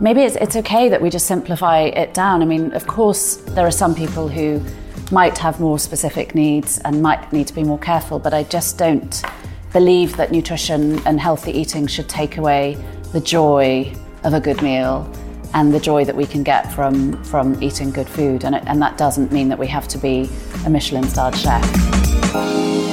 Maybe it's, it's okay that we just simplify it down. I mean, of course, there are some people who might have more specific needs and might need to be more careful, but I just don't believe that nutrition and healthy eating should take away the joy of a good meal and the joy that we can get from, from eating good food. And, it, and that doesn't mean that we have to be a Michelin starred chef.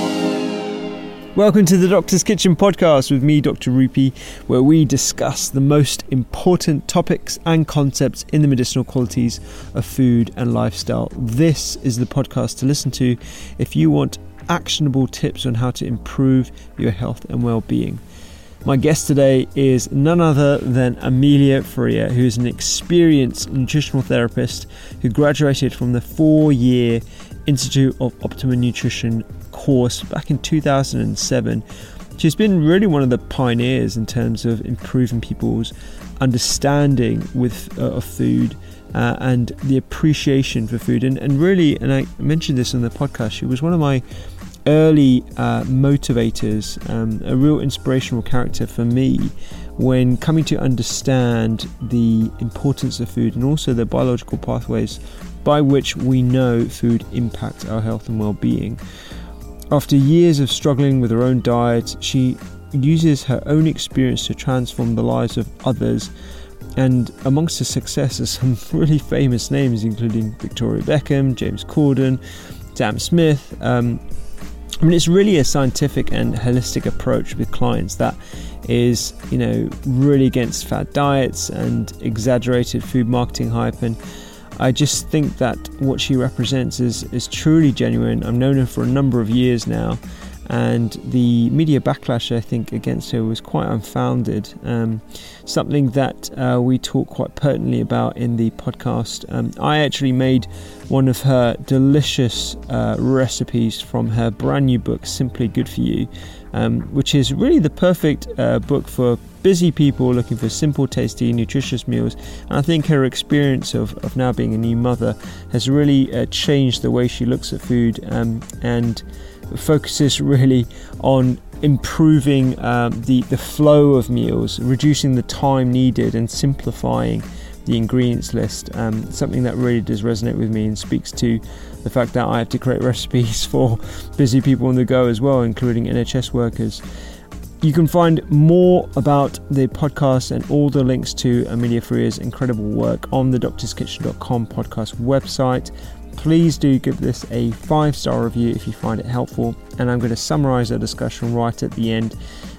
Welcome to the Doctor's Kitchen podcast with me, Dr. Rupy, where we discuss the most important topics and concepts in the medicinal qualities of food and lifestyle. This is the podcast to listen to if you want actionable tips on how to improve your health and well being. My guest today is none other than Amelia Freer, who is an experienced nutritional therapist who graduated from the four year Institute of Optimum Nutrition course back in 2007. She's been really one of the pioneers in terms of improving people's understanding with uh, of food uh, and the appreciation for food. And, and really, and I mentioned this in the podcast, she was one of my early uh, motivators, um, a real inspirational character for me when coming to understand the importance of food and also the biological pathways by which we know food impacts our health and well-being. After years of struggling with her own diet, she uses her own experience to transform the lives of others. And amongst her successes, some really famous names, including Victoria Beckham, James Corden, Sam Smith, um, I mean, it's really a scientific and holistic approach with clients that is, you know, really against fad diets and exaggerated food marketing hype. And I just think that what she represents is, is truly genuine. I've known her for a number of years now, and the media backlash I think against her was quite unfounded. Um, something that uh, we talk quite pertinently about in the podcast. Um, I actually made one of her delicious uh, recipes from her brand new book, Simply Good for You, um, which is really the perfect uh, book for busy people looking for simple, tasty, nutritious meals. And I think her experience of, of now being a new mother has really uh, changed the way she looks at food um, and focuses really on improving um, the, the flow of meals, reducing the time needed, and simplifying the ingredients list. Um, something that really does resonate with me and speaks to the fact that I have to create recipes for busy people on the go as well, including NHS workers. You can find more about the podcast and all the links to Amelia Freer's incredible work on the doctorskitchen.com podcast website please do give this a five star review if you find it helpful. And I'm going to summarize our discussion right at the end.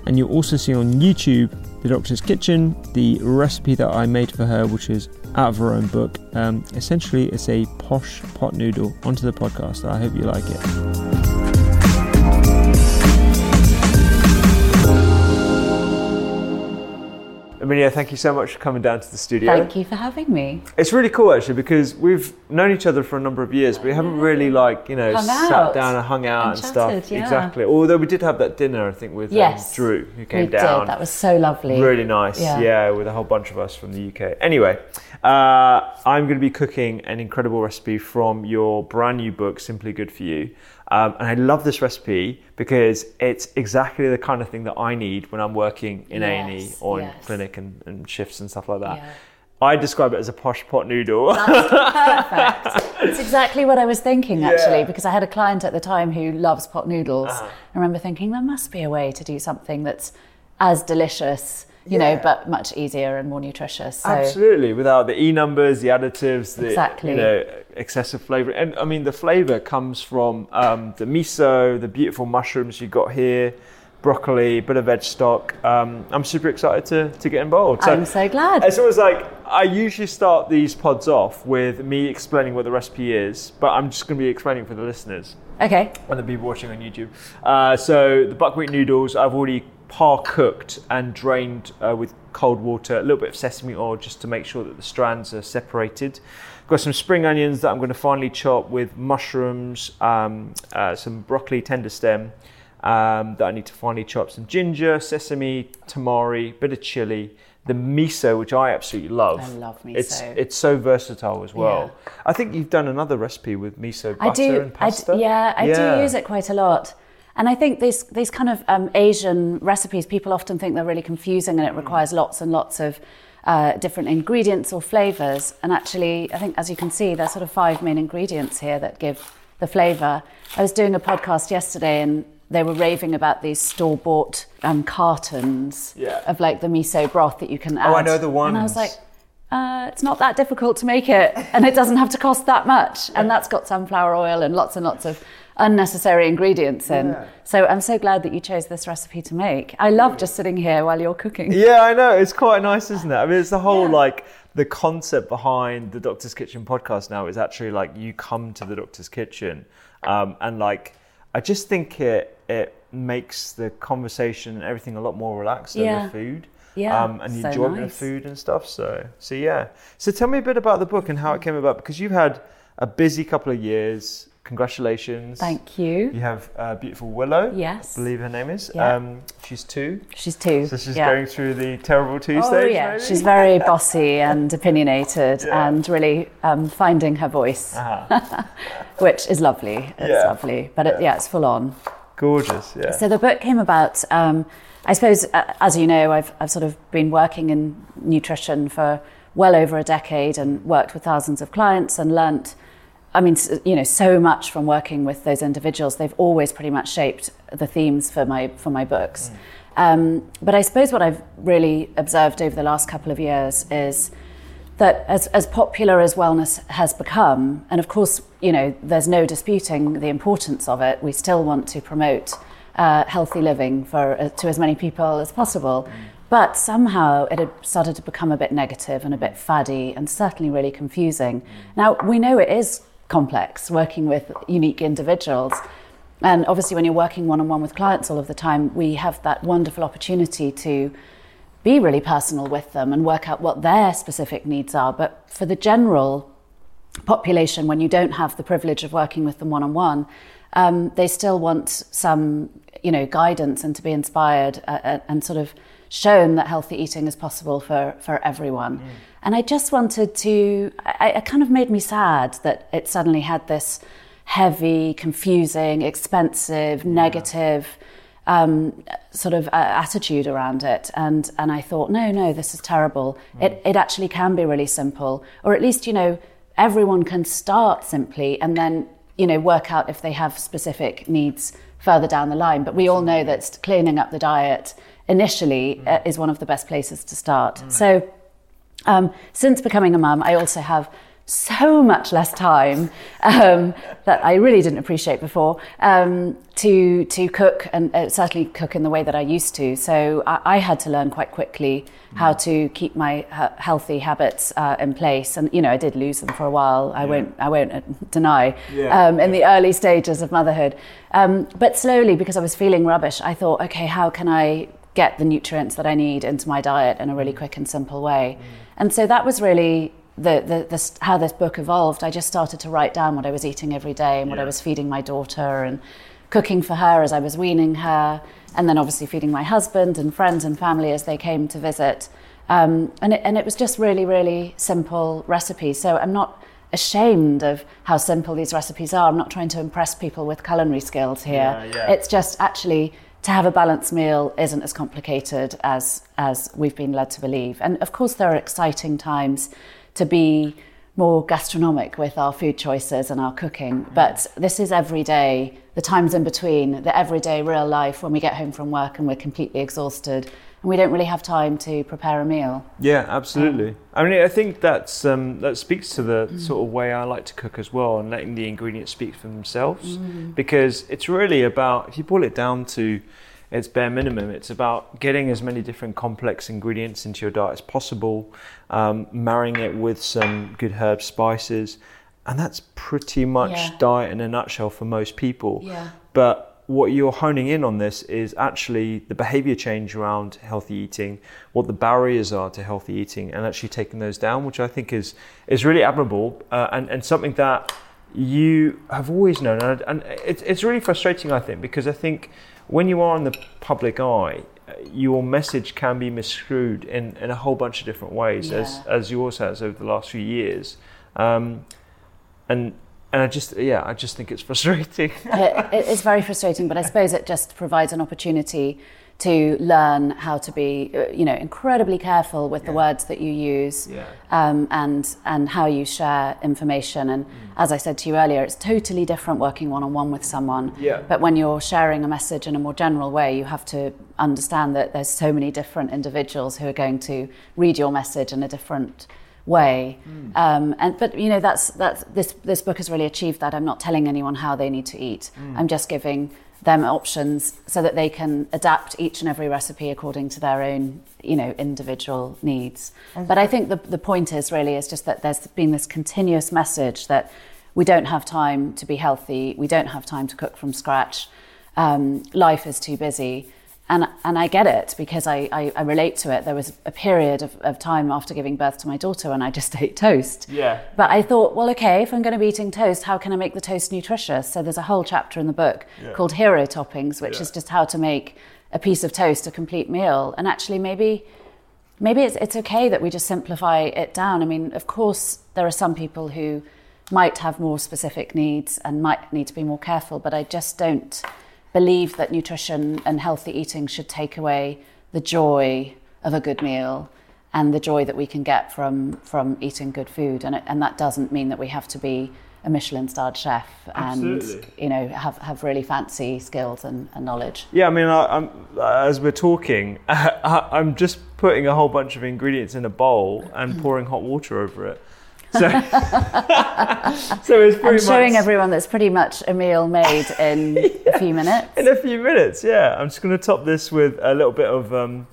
And you'll also see on YouTube, The Doctor's Kitchen, the recipe that I made for her, which is out of her own book. Um, essentially, it's a posh pot noodle onto the podcast. I hope you like it. Amelia, thank you so much for coming down to the studio. Thank you for having me. It's really cool actually because we've known each other for a number of years, but we haven't really like you know Hung sat out down and hung out and and, stuff. yeah. Exactly. Although we did have that dinner, I think, with um, Drew, who came we down. did. That was so lovely. Really nice, Yeah. yeah. with a whole bunch of us from the UK. Anyway, uh, I'm going to be cooking an incredible recipe from your brand new book, Simply Good for You. Um, and I love this recipe because it's exactly the kind of thing that I need when I'm working in A&E Yes, or in clinic and, and shifts and stuff like that. Yeah. I describe it as a posh pot noodle. That's Perfect. It's exactly what I was thinking actually, Yeah. because I had a client at the time who loves pot noodles. Uh-huh. I remember thinking there must be a way to do something that's as delicious, you know, but much easier and more nutritious. So Absolutely, without the e numbers, the additives, the Exactly. you know excessive flavor, and I mean the flavor comes from um, the miso, the beautiful mushrooms you got here, broccoli, bit of veg stock. Um, I'm super excited to to get involved. I'm so glad. It's always like I usually start these pods off with me explaining what the recipe is, but I'm just going to be explaining for the listeners okay. and the people watching on YouTube. Uh, so the buckwheat noodles I've already par cooked and drained uh, with cold water, a little bit of sesame oil just to make sure that the strands are separated. Got some spring onions that I'm going to finely chop with mushrooms, um, uh, some broccoli tender stem um, that I need to finely chop, some ginger, sesame, tamari, bit of chili. The miso, which I absolutely love. I love miso. it's it's so versatile as well. I think you've done another recipe with miso butter I do. and I d- pasta. yeah, I Yeah. do use it quite a lot. And I think these these kind of um, Asian recipes, people often think they're really confusing and it requires lots and lots of uh, different ingredients or flavors. And actually, I think as you can see, there's sort of five main ingredients here that give the flavor. I was doing a podcast yesterday and they were raving about these store bought um, cartons Yeah. of like the miso broth that you can add. Oh, I know the one. And I was like, uh, it's not that difficult to make it, and it doesn't have to cost that much. And that's got sunflower oil and lots and lots of unnecessary ingredients in. Yeah. So I'm so glad that you chose this recipe to make. I love just sitting here while you're cooking. Yeah, I know. It's quite nice, isn't it? I mean, it's the whole like the concept behind the Doctor's Kitchen podcast now is actually like you come to the Doctor's Kitchen, um, and like I just think it it makes the conversation and everything a lot more relaxed Yeah. over food. Yeah, um, and so enjoyment of food and stuff. So, so yeah. So, tell me a bit about the book and how it came about because you've had a busy couple of years. Congratulations! Thank you. You have uh, beautiful Willow. Yes. I believe her name is. Yeah. Um, she's two. She's two. So she's yeah. going through the terrible two Oh stage. yeah, maybe? she's very bossy and opinionated, Yeah. and really um, finding her voice, Uh-huh. which is lovely. It's Yeah. lovely, but it, yeah, it's full on. gorgeous. Yeah. So the book came about. Um, I suppose, uh, as you know, I've I've sort of been working in nutrition for well over a decade and worked with thousands of clients and learnt. I mean, you know, so much from working with those individuals. They've always pretty much shaped the themes for my for my books. Um, but I suppose what I've really observed over the last couple of years is that as, as popular as wellness has become, and of course, you know, there's no disputing the importance of it, we still want to promote uh, healthy living for uh, to as many people as possible. But somehow it had started to become a bit negative and a bit faddy and certainly really confusing. Now, we know it is complex working with unique individuals. And obviously, when you're working one on one with clients all of the time, we have that wonderful opportunity to be really personal with them and work out what their specific needs are. But for the general population, when you don't have the privilege of working with them one on one, they still want some, you know, guidance and to be inspired uh, uh, and sort of shown that healthy eating is possible for for everyone. And I just wanted to. I, it kind of made me sad that it suddenly had this heavy, confusing, expensive, negative um, sort of uh, attitude around it. And, and I thought, no, no, this is terrible. It, it actually can be really simple. Or at least, you know, everyone can start simply and then, you know, work out if they have specific needs further down the line. But we all know that cleaning up the diet initially uh, is one of the best places to start. So um, since becoming a mum, I also have so much less time um, that I really didn't appreciate before um, to to cook and uh, certainly cook in the way that I used to. So I, I had to learn quite quickly how to keep my uh, healthy habits uh, in place. And you know, I did lose them for a while. I won't I won't uh, deny Yeah. um, in the early stages of motherhood. Um, but slowly, because I was feeling rubbish, I thought, okay, how can I get the nutrients that I need into my diet in a really quick and simple way. And so that was really the, the, the, how this book evolved. I just started to write down what I was eating every day and what I was feeding my daughter and cooking for her as I was weaning her, and then obviously feeding my husband and friends and family as they came to visit. Um, and, it, and it was just really, really simple recipes. So I'm not ashamed of how simple these recipes are. I'm not trying to impress people with culinary skills here. Yeah, yeah. It's just actually to have a balanced meal isn't as complicated as as we've been led to believe. And of course, there are exciting times to be more gastronomic with our food choices and our cooking. Mm-hmm. But this is every day, the times in between, the everyday real life when we get home from work and we're completely exhausted and we don't really have time to prepare a meal. Yeah, absolutely. I mean, I think that's um, that speaks to the sort of way I like to cook as well, and letting the ingredients speak for themselves. Because it's really about, if you boil it down to its bare minimum, it's about getting as many different complex ingredients into your diet as possible, um, marrying it with some good herb spices, and that's pretty much Yeah. diet in a nutshell for most people. Yeah. But what you're honing in on this is actually the behavior change around healthy eating, what the barriers are to healthy eating, and actually taking those down, which I think is is really admirable uh, and and something that you have always known. And, and it's it's really frustrating, I think, because I think when you are in the public eye. Your message can be misconstrued in, in a whole bunch of different ways, as as yours has over the last few years, um, and and I just yeah I just think it's frustrating. it, it is very frustrating, but I suppose it just provides an opportunity to learn how to be, uh, you know, incredibly careful with the words that you use Yeah. um, and and how you share information. And as I said to you earlier, it's totally different working one on one with someone. Yeah. But when you're sharing a message in a more general way, you have to understand that there's so many different individuals who are going to read your message in a different way. Um, and but you know that's that's this this book has really achieved that. I'm not telling anyone how they need to eat. I'm just giving them options so that they can adapt each and every recipe according to their own you know individual needs. But I think the the point is really is just that there's been this continuous message that we don't have time to be healthy. We don't have time to cook from scratch. Um, life is too busy. And, and I get it because I, I, I relate to it. There was a period of, of time after giving birth to my daughter when I just ate toast. Yeah. But I thought, well, okay, if I'm going to be eating toast, how can I make the toast nutritious? So there's a whole chapter in the book called Hero Toppings, which is just how to make a piece of toast a complete meal. And actually, maybe maybe it's, it's okay that we just simplify it down. I mean, of course, there are some people who might have more specific needs and might need to be more careful, but I just don't believe that nutrition and healthy eating should take away the joy of a good meal and the joy that we can get from from eating good food. And, it, and that doesn't mean that we have to be a Michelin starred chef and Absolutely. you know have, have really fancy skills and, and knowledge. Yeah, I mean, I, I'm, as we're talking, I, I'm just putting a whole bunch of ingredients in a bowl and mm. pouring hot water over it. So, so it's pretty I'm showing much everyone that's pretty much a meal made in a few minutes. in a few minutes. Yeah, I'm just going to top this with a little bit of um,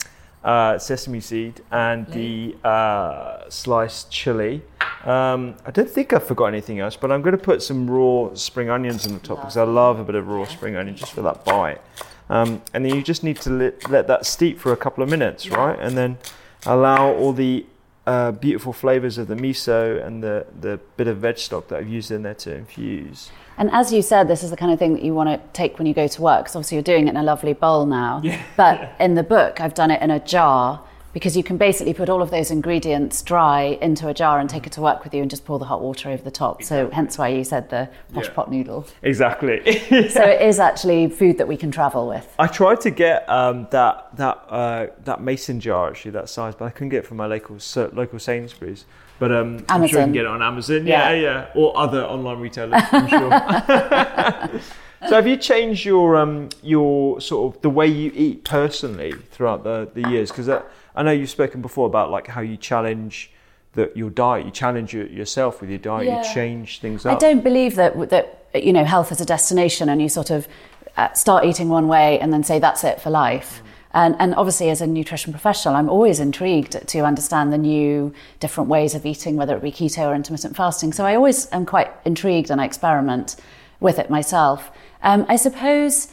uh, sesame seed and the uh, sliced chili. Um, I don't think I've forgot anything else, but I'm going to put some raw spring onions on the top because I love a bit of raw spring onion just for that bite. Um, and then you just need to let, let that steep for a couple of minutes, right? And then allow all the uh, beautiful flavors of the miso and the, the bit of veg stock that I've used in there to infuse. And as you said, this is the kind of thing that you want to take when you go to work. Because obviously you're doing it in a lovely bowl now. But in the book, I've done it in a jar because you can basically put all of those ingredients dry into a jar and take it to work with you and just pour the hot water over the top. So hence why you said the posh Yeah. pot noodle. Exactly. So it is actually food that we can travel with. I tried to get um, that that uh, that mason jar actually that size, but I couldn't get it from my local local Sainsbury's. But um, I'm sure you can get it on Amazon. Yeah, Yeah. yeah, or other online retailers. I'm sure. so have you changed your um, your sort of the way you eat personally throughout the the years? Because I know you've spoken before about like how you challenge. The, your diet, you challenge your, yourself with your diet, Yeah. you change things up. I don't believe that that you know health is a destination, and you sort of uh, start eating one way and then say that's it for life. And, and obviously, as a nutrition professional, I'm always intrigued to understand the new different ways of eating, whether it be keto or intermittent fasting. So I always am quite intrigued and I experiment with it myself. Um, I suppose,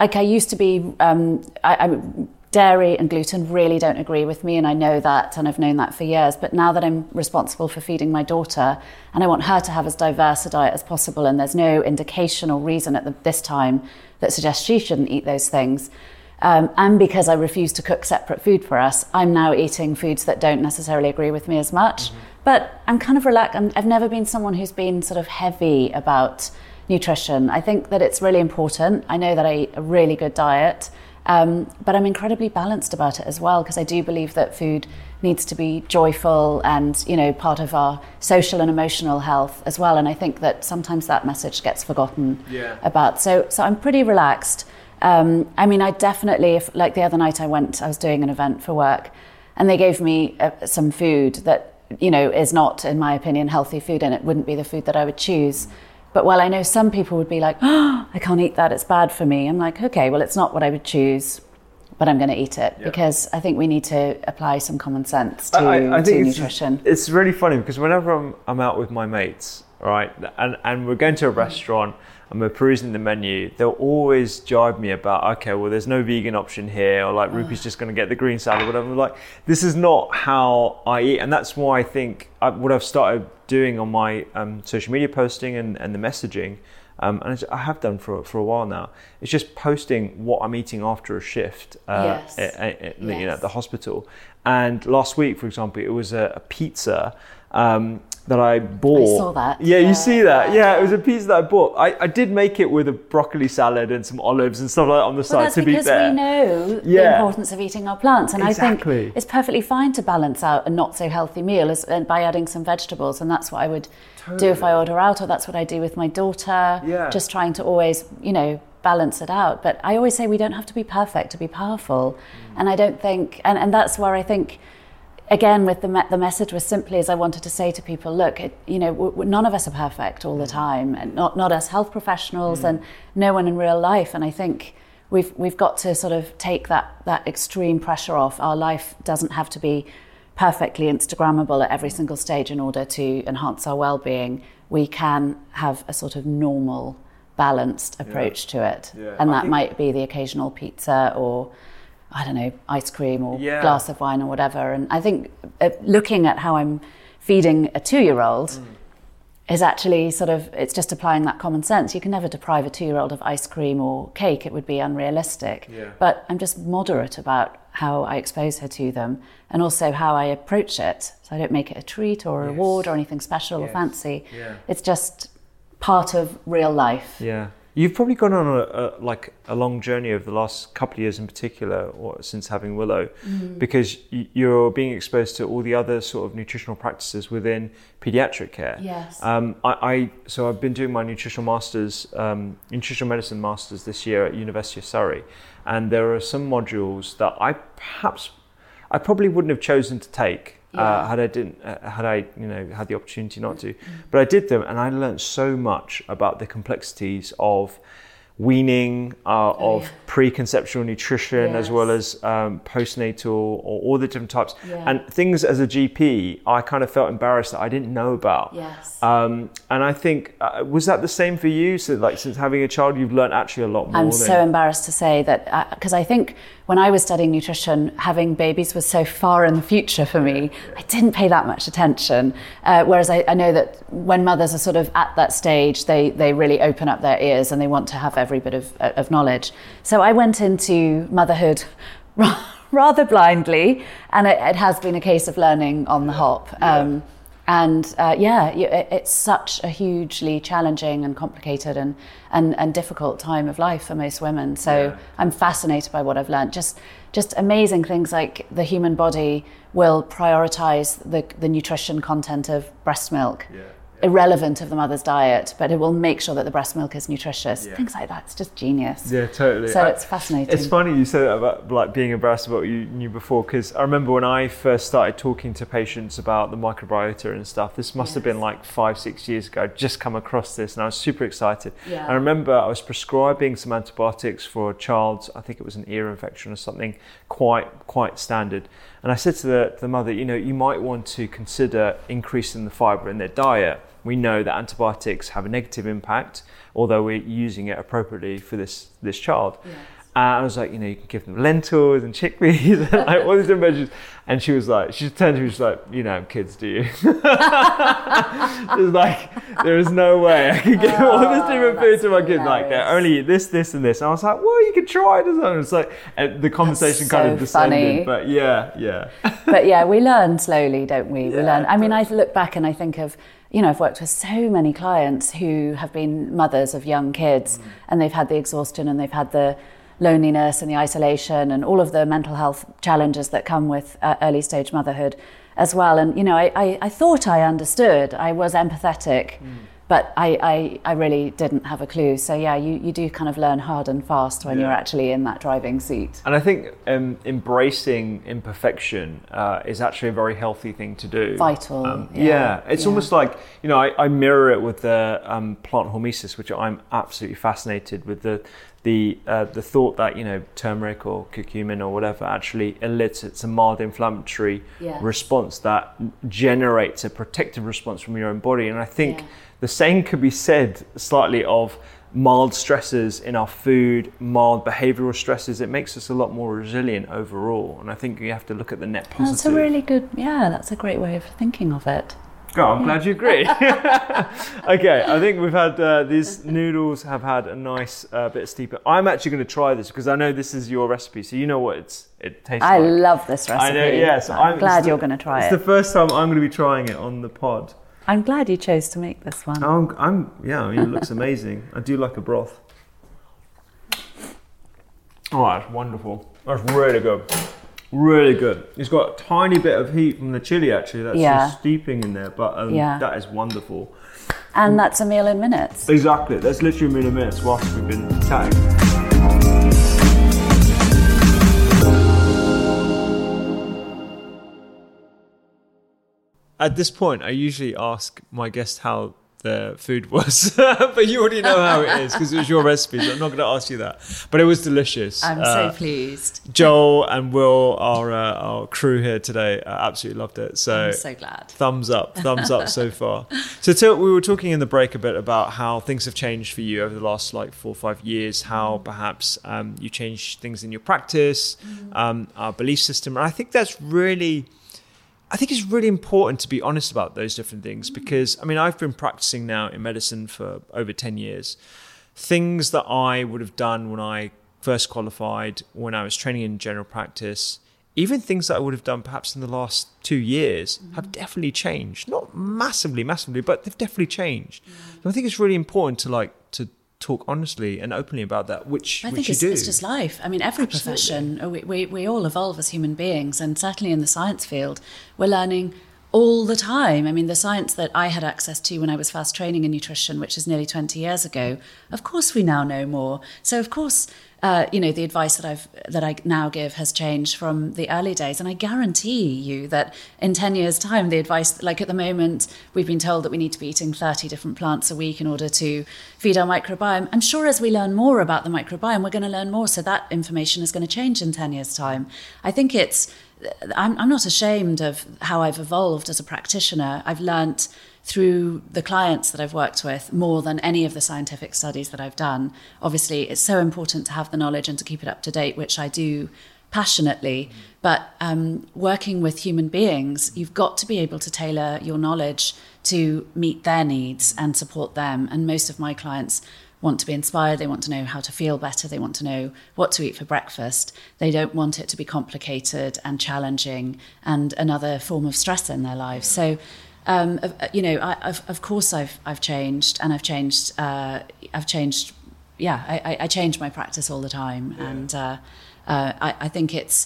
like I used to be, um, I, I dairy and gluten really don't agree with me, and I know that, and I've known that for years. But now that I'm responsible for feeding my daughter, and I want her to have as diverse a diet as possible, and there's no indication or reason at the, this time that suggests she shouldn't eat those things. Um, and because I refuse to cook separate food for us, I'm now eating foods that don't necessarily agree with me as much. Mm-hmm. But I'm kind of relaxed. i have never been someone who's been sort of heavy about nutrition. I think that it's really important. I know that I eat a really good diet. Um, but I'm incredibly balanced about it as well because I do believe that food needs to be joyful and you know part of our social and emotional health as well. And I think that sometimes that message gets forgotten yeah. about. So so I'm pretty relaxed. Um, I mean, I definitely, if, like the other night, I went. I was doing an event for work, and they gave me uh, some food that you know is not, in my opinion, healthy food, and it wouldn't be the food that I would choose. But while I know some people would be like, oh, I can't eat that, it's bad for me, I'm like, okay, well, it's not what I would choose, but I'm going to eat it yeah. because I think we need to apply some common sense to, I, I to it's, nutrition. It's really funny because whenever I'm, I'm out with my mates, right, and, and we're going to a restaurant, and we're perusing the menu, they'll always jibe me about, okay, well, there's no vegan option here, or like Rupy's just going to get the green salad, or whatever. Like, this is not how I eat, and that's why I think I, what I've started doing on my um, social media posting and, and the messaging, um, and I have done for for a while now. It's just posting what I'm eating after a shift, uh, yes. at, at, yes. You know, at the hospital. And last week, for example, it was a, a pizza. Um, that I bought. I saw that. Yeah, yeah. you see that. Yeah. it was a pizza that I bought. I, I did make it with a broccoli salad and some olives and stuff like that on the well, side to be fair. Because we know yeah. the importance of eating our plants, and exactly. I think it's perfectly fine to balance out a not so healthy meal as, by adding some vegetables, and that's what I would totally. do if I order out, or that's what I do with my daughter. Yeah. Just trying to always, you know, balance it out. But I always say we don't have to be perfect to be powerful, mm. and I don't think, and, and that's where I think again, with the, me- the message was simply as I wanted to say to people, look, it, you know, w- w- none of us are perfect all the mm. time, and not not as health professionals, mm. and no one in real life. And I think we've we've got to sort of take that that extreme pressure off. Our life doesn't have to be perfectly Instagrammable at every single stage in order to enhance our well-being. We can have a sort of normal, balanced approach yeah. to it, yeah. and that might be the occasional pizza or I don't know, ice cream or yeah. glass of wine or whatever. And I think uh, looking at how I'm feeding a two year old mm. is actually sort of, it's just applying that common sense. You can never deprive a two year old of ice cream or cake, it would be unrealistic. Yeah. But I'm just moderate about how I expose her to them and also how I approach it. So I don't make it a treat or a yes. reward or anything special yes. or fancy. Yeah. It's just part of real life. Yeah. You've probably gone on a, a, like a long journey over the last couple of years, in particular, or since having Willow, mm. because you're being exposed to all the other sort of nutritional practices within pediatric care. Yes. Um, I, I, so I've been doing my nutritional masters, um, nutritional medicine masters this year at University of Surrey, and there are some modules that I perhaps I probably wouldn't have chosen to take yeah. uh, had I didn't uh, had I you know had the opportunity not to. But I did them, and I learned so much about the complexities of weaning, uh, oh, of yeah. preconceptual nutrition, yes. as well as um, postnatal or all the different types. Yeah. And things as a GP, I kind of felt embarrassed that I didn't know about. Yes. Um, and I think, uh, was that the same for you? So, like, since having a child, you've learned actually a lot more. I'm so embarrassed to say that, because uh, I think when I was studying nutrition, having babies was so far in the future for me. I didn't pay that much attention. Uh, whereas I, I, know that when mothers are sort of at that stage, they, they really open up their ears and they want to have every bit of, of knowledge. So I went into motherhood rather blindly, and it, it, has been a case of learning on the hop. Um, and uh, yeah, it's such a hugely challenging and complicated and, and, and difficult time of life for most women. So yeah. I'm fascinated by what I've learned. Just just amazing things like the human body will prioritize the, the nutrition content of breast milk. Yeah irrelevant of the mother's diet, but it will make sure that the breast milk is nutritious. Yeah. Things like that. It's just genius. Yeah, totally. So I, it's fascinating. It's funny you said that about like being embarrassed about what you knew before, because I remember when I first started talking to patients about the microbiota and stuff. This must yes. have been like five, six years ago. I'd just come across this, and I was super excited. Yeah. I remember I was prescribing some antibiotics for a child. I think it was an ear infection or something quite quite standard. And I said to the, the mother, you know, you might want to consider increasing the fibre in their diet. We know that antibiotics have a negative impact, although we're using it appropriately for this, this child. Yes. Uh, I was like, you know, you can give them lentils and chickpeas and like all these different veggies. And she was like, she turned to me, she's like, you know, kids, do you? It's like, there is no way I could give all this different food to my kids. Like, they only eat this, this, and this. And I was like, well, you can try it. And it's like, and the conversation kind of descended. funny. But yeah, yeah. but yeah, we learn slowly, don't we? we Yeah, learn. I mean, I look back and I think of, you know, I've worked with so many clients who have been mothers of young kids and they've had the exhaustion and they've had the loneliness and the isolation and all of the mental health challenges that come with uh, early stage motherhood as well. And, you know, I, I, I thought I understood, I was empathetic. But I, I, I really didn't have a clue. So, yeah, you, you do kind of learn hard and fast when you're actually in that driving seat. And I think um, embracing imperfection uh, is actually a very healthy thing to do. Vital, Um, yeah, yeah. it's yeah. almost like you know I, I mirror it with the um, plant hormesis, which I'm absolutely fascinated with the the uh, the thought that you know turmeric or curcumin or whatever actually elicits a mild inflammatory response that generates a protective response from your own body. And I think Yeah. the same could be said slightly of mild stresses in our food, mild behavioral stresses. It makes us a lot more resilient overall. And I think you have to look at the net positive. That's a really good, yeah, that's a great way of thinking of it. Oh, I'm glad you agree. okay, I think we've had uh, these noodles have had a nice uh, bit of steeper. I'm actually going to try this because I know this is your recipe, so you know what it's it tastes I like. love this recipe. I know. Yes, I'm, glad it's you're going to try It's it. It's the first time I'm going to be trying it on the pod. I'm glad you chose to make this one. I'm, I'm yeah. I mean, it looks amazing. I do like a broth. Oh, that's wonderful. That's really good. Really good. It's got a tiny bit of heat from the chili actually. That's Yeah. just steeping in there, but um, Yeah. that is wonderful. And that's a meal in minutes. Exactly. That's literally a minute minutes whilst we've been chatting. At this point, I usually ask my guest how the food was, but you already know how it is because it was your recipe. So I'm not going to ask you that. But it was delicious. I'm Uh, so pleased. Joel and Will, our uh, our crew here today, uh, absolutely loved it. So I'm so glad. thumbs up thumbs up so far so till, we were talking in the break a bit about how things have changed for you over the last like four or five years how perhaps um, you changed things in your practice um, our belief system and i think that's really i think it's really important to be honest about those different things mm. because i mean i've been practicing now in medicine for over 10 years things that i would have done when i first qualified when i was training in general practice even things that I would have done perhaps in the last two years mm-hmm. have definitely changed. Not massively, massively, but they've definitely changed. Mm. So I think it's really important to like to talk honestly and openly about that, which I which think it's, it's just life. I mean, every Absolutely. profession, we, we, we all evolve as human beings, and certainly in the science field, we're learning all the time. I mean, the science that I had access to when I was first training in nutrition, which is nearly 20 years ago, of course we now know more. So, of course, uh, you know, the advice that I've that I now give has changed from the early days, and I guarantee you that in ten years' time, the advice, like at the moment, we've been told that we need to be eating thirty different plants a week in order to feed our microbiome. I'm sure as we learn more about the microbiome, we're going to learn more, so that information is going to change in ten years' time. I think it's. I'm, I'm not ashamed of how I've evolved as a practitioner. I've learnt through the clients that I've worked with more than any of the scientific studies that I've done. Obviously, it's so important to have the knowledge and to keep it up to date, which I do passionately. But um, working with human beings, you've got to be able to tailor your knowledge to meet their needs and support them. And most of my clients want to be inspired, they want to know how to feel better, they want to know what to eat for breakfast. They don't want it to be complicated and challenging and another form of stress in their lives. So, um, you know, I, of, of course I've I've changed and I've changed. Uh, I've changed. Yeah, I, I- change my practice all the time, and uh, uh, I, I think it's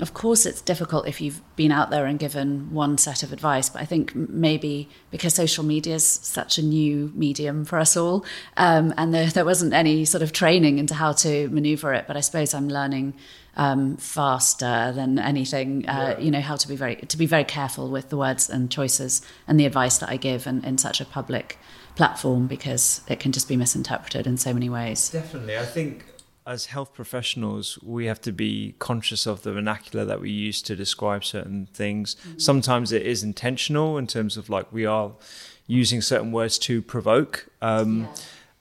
of course, it's difficult if you've been out there and given one set of advice, but I think maybe because social media is such a new medium for us all, um, and there, there wasn't any sort of training into how to maneuver it. But I suppose I'm learning um, faster than anything. Uh, You know how to be very to be very careful with the words and choices and the advice that I give, and in such a public platform because it can just be misinterpreted in so many ways. Definitely. I think as health professionals, we have to be conscious of the vernacular that we use to describe certain things. Sometimes it is intentional in terms of like we are using certain words to provoke. Um,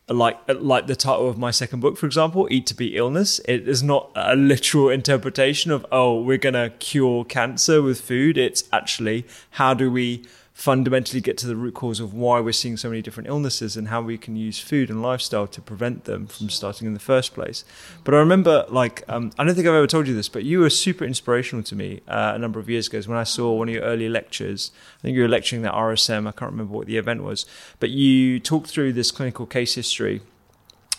like like the title of my second book, for example, "Eat to Beat Illness." It is not a literal interpretation of oh, we're gonna cure cancer with food. It's actually how do we fundamentally get to the root cause of why we're seeing so many different illnesses and how we can use food and lifestyle to prevent them from starting in the first place. But I remember, like, um, I don't think I've ever told you this, but you were super inspirational to me uh, a number of years ago when I saw one of your early lectures. I think you were lecturing at RSM. I can't remember what the event was, but you talked through this clinical case history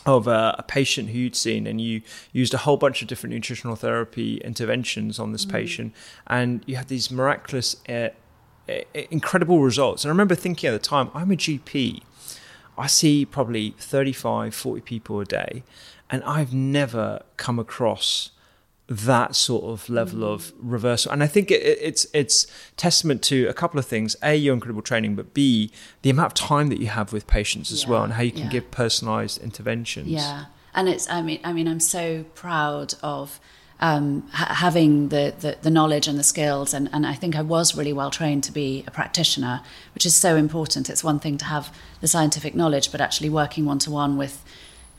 of a, a, patient who you'd seen, and you used a whole bunch of different nutritional therapy interventions on this mm. patient, and you had these miraculous uh, incredible results. And I remember thinking at the time, I'm a GP. I see probably 35, 40 people a day, and I've never come across that sort of level mm. of reversal. And I think it, it's it's testament to a couple of things: a, your incredible training, but b, the amount of time that you have with patients as yeah, well, and how you can yeah. give personalised interventions. Yeah, and it's I mean I mean I'm so proud of um, ha- having the, the, the, knowledge and the skills. And, and I think I was really well trained to be a practitioner, which is so important. It's one thing to have the scientific knowledge, but actually working one to one with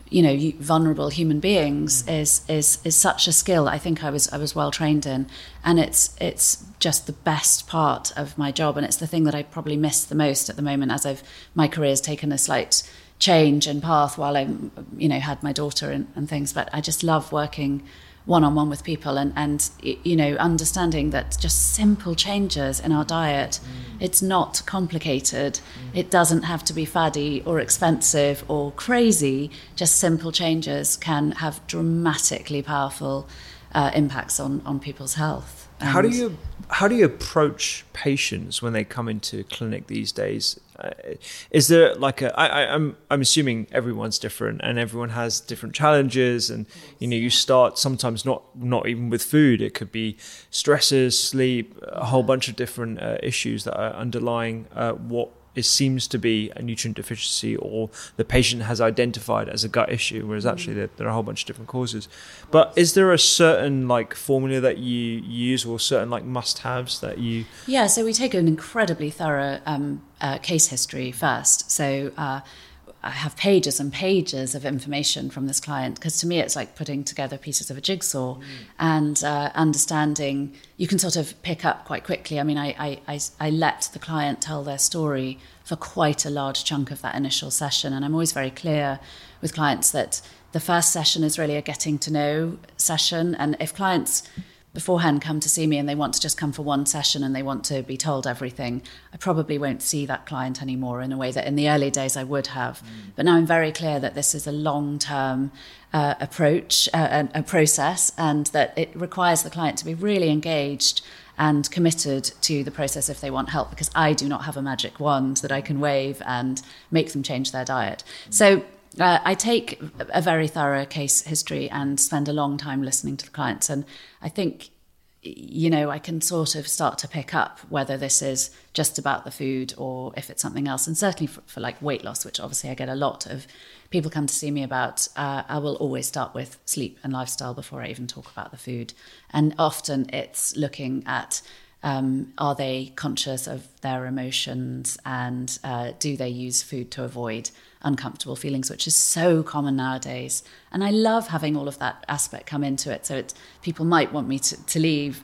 you know vulnerable human beings is is is such a skill I think I was I was well trained in and it's it's just the best part of my job and it's the thing that I probably miss the most at the moment as I've my career's taken a slight change and path while I you know had my daughter and, and things but I just love working one-on-one with people and and you know understanding that just simple changes in our diet mm. it's not complicated mm. it doesn't have to be faddy or expensive or crazy just simple changes can have dramatically powerful uh, impacts on on people's health and how do you how do you approach patients when they come into clinic these days is there like a I, I, I'm I'm assuming everyone's different and everyone has different challenges and you know you start sometimes not not even with food. It could be stresses sleep a whole bunch of different uh, issues that are underlying uh, what it seems to be a nutrient deficiency or the patient has identified as a gut issue, whereas actually there, there, are a whole bunch of different causes. But is there a certain like formula that you use or certain like must-haves that you? Yeah, so we take an incredibly thorough um, uh, case history first. So. Uh, I have pages and pages of information from this client because to me it's like putting together pieces of a jigsaw mm. and uh, understanding you can sort of pick up quite quickly. I mean, I, I, I, I, let the client tell their story for quite a large chunk of that initial session. And I'm always very clear with clients that the first session is really a getting to know session. And if clients beforehand come to see me and they want to just come for one session and they want to be told everything, I probably won't see that client anymore in a way that in the early days I would have. Mm. But now I'm very clear that this is a long term uh, approach, uh, a, a process, and that it requires the client to be really engaged and committed to the process if they want help because I do not have a magic wand that I can wave and make them change their diet. Mm. So uh, I take a very thorough case history and spend a long time listening to the clients. And I think, you know, I can sort of start to pick up whether this is just about the food or if it's something else. And certainly for, for like weight loss, which obviously I get a lot of people come to see me about, uh, I will always start with sleep and lifestyle before I even talk about the food. And often it's looking at um, are they conscious of their emotions and uh, do they use food to avoid uncomfortable feelings, which is so common nowadays. And I love having all of that aspect come into it. So it's, people might want me to, to leave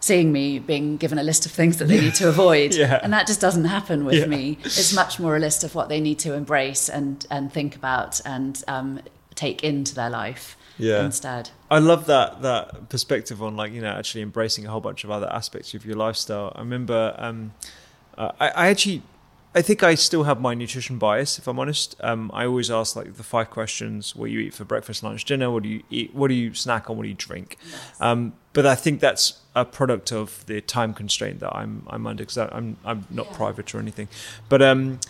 seeing me being given a list of things that they need to avoid. yeah. And that just doesn't happen with yeah. me. It's much more a list of what they need to embrace and, and think about and um, take into their life yeah. instead. I love that that perspective on like, you know, actually embracing a whole bunch of other aspects of your lifestyle. I remember um, uh, I, I actually I think I still have my nutrition bias, if I'm honest. Um, I always ask like the five questions: What do you eat for breakfast, lunch, dinner? What do you eat? What do you snack on? What do you drink? Yes. Um, but I think that's a product of the time constraint that I'm I'm under because I'm I'm not yeah. private or anything. But um,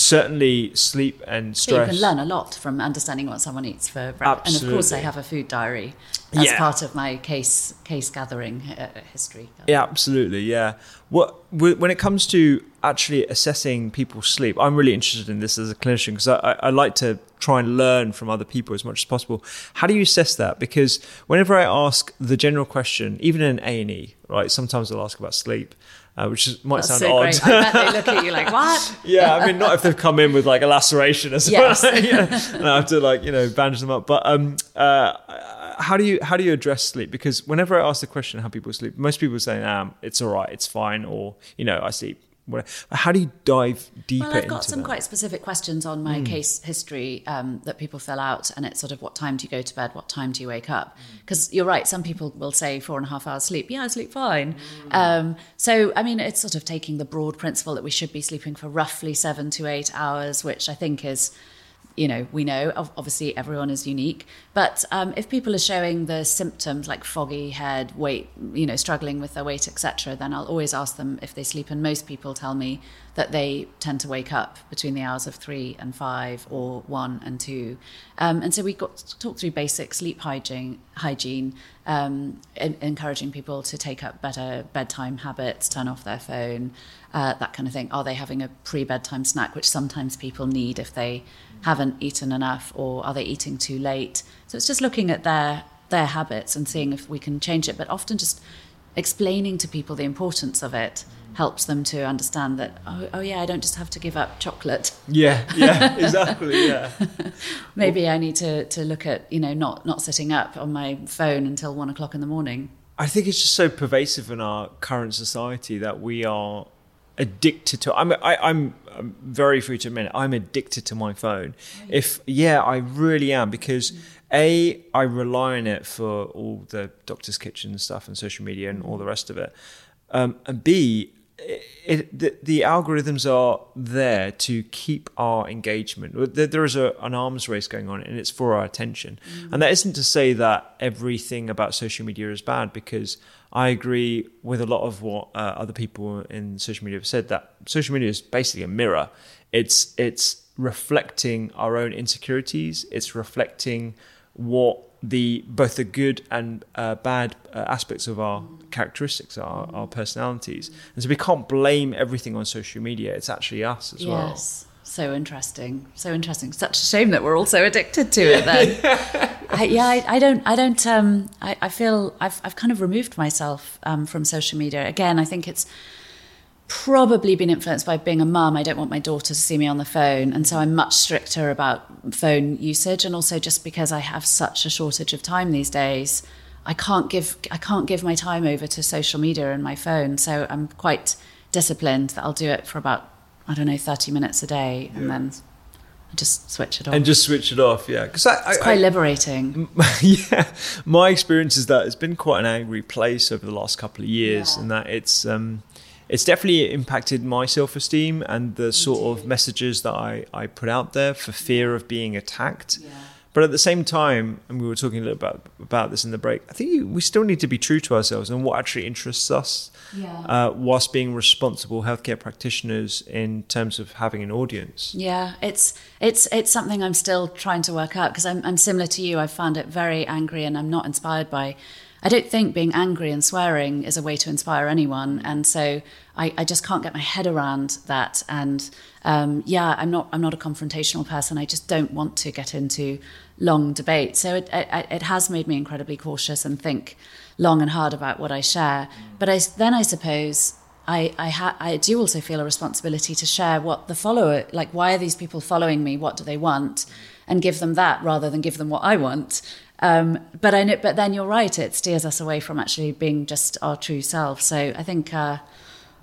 certainly sleep and stress. you can learn a lot from understanding what someone eats for breakfast. And of course, I have a food diary as yeah. part of my case case gathering uh, history. Yeah, absolutely. Yeah. What when it comes to actually assessing people's sleep, I'm really interested in this as a clinician because I, I like to try and learn from other people as much as possible. How do you assess that? Because whenever I ask the general question, even in A and E, right, sometimes I'll ask about sleep. Uh, which is, might That's sound so odd. great. I bet they look at you like, what? yeah, I mean, not if they've come in with like a laceration as Yes. well, know, and I have to like you know bandage them up. But um, uh, how do you how do you address sleep? Because whenever I ask the question how people sleep, most people say, um, it's all right, it's fine, or you know, I sleep. How do you dive deeper Well, I've got some that? quite specific questions on my case history um, that people fill out, and it's sort of what time do you go to bed, what time do you wake up? Because you're right, some people will say four and a half hours sleep. Yeah, I sleep fine. Um, so, I mean, it's sort of taking the broad principle that we should be sleeping for roughly seven to eight hours, which I think is you know, we know obviously everyone is unique, but um, if people are showing the symptoms like foggy head, weight, you know, struggling with their weight, etc., then I'll always ask them if they sleep. And most people tell me that they tend to wake up between the hours of three and five, or one and two. Um, and so we got to talk through basic sleep hygiene, hygiene, um, en- encouraging people to take up better bedtime habits, turn off their phone, uh, that kind of thing. Are they having a pre-bedtime snack, which sometimes people need if they haven't eaten enough, or are they eating too late? So it's just looking at their their habits and seeing if we can change it. But often just explaining to people the importance of it helps them to understand that oh, oh yeah, I don't just have to give up chocolate. Yeah, yeah, exactly. Yeah. Maybe I need to to look at you know not not sitting up on my phone until one o'clock in the morning. I think it's just so pervasive in our current society that we are addicted to. I'm I, I'm I'm very free to admit it. I'm addicted to my phone. If yeah, I really am because a I rely on it for all the doctor's kitchen stuff and social media and all the rest of it, um, and b it, it, the, the algorithms are there to keep our engagement. There, there is a, an arms race going on, and it's for our attention. And that isn't to say that everything about social media is bad, because I agree with a lot of what uh, other people in social media have said. That social media is basically a mirror. It's it's reflecting our own insecurities. It's reflecting what the both the good and uh, bad uh, aspects of our characteristics are, our personalities and so we can't blame everything on social media it's actually us as well Yes. So interesting. So interesting. Such a shame that we're all so addicted to it then. I, yeah, I, I don't, I don't, um, I, I feel I've, I've kind of removed myself um, from social media. Again, I think it's probably been influenced by being a mum. I don't want my daughter to see me on the phone. And so I'm much stricter about phone usage. And also just because I have such a shortage of time these days, I can't give, I can't give my time over to social media and my phone. So I'm quite disciplined that I'll do it for about, I don't know, 30 minutes a day and then I just switch it off. and just switch it off yeah because I, it's I, quite I- liberating. yeah, my experience is that it's been quite an angry place over the last couple of years, and that it's um, it's definitely impacted my self esteem and the sort of messages that I, I put out there for fear of being attacked. But at the same time, and we were talking a little about about this in the break. I think we still need to be true to ourselves and what actually interests us, uh, whilst being responsible healthcare practitioners in terms of having an audience. Yeah, it's it's it's something I'm still trying to work out because I'm I'm similar to you. I found it very angry, and I'm not inspired by. I don't think being angry and swearing is a way to inspire anyone, and so I, I just can't get my head around that. And um, yeah, I'm not I'm not a confrontational person. I just don't want to get into long debate. So it it, it has made me incredibly cautious and think long and hard about what I share. But I then I suppose I I, ha- I do also feel a responsibility to share what the follower like. Why are these people following me? What do they want? And give them that rather than give them what I want. Um, but I know, but then you're right. It steers us away from actually being just our true self. So I think uh,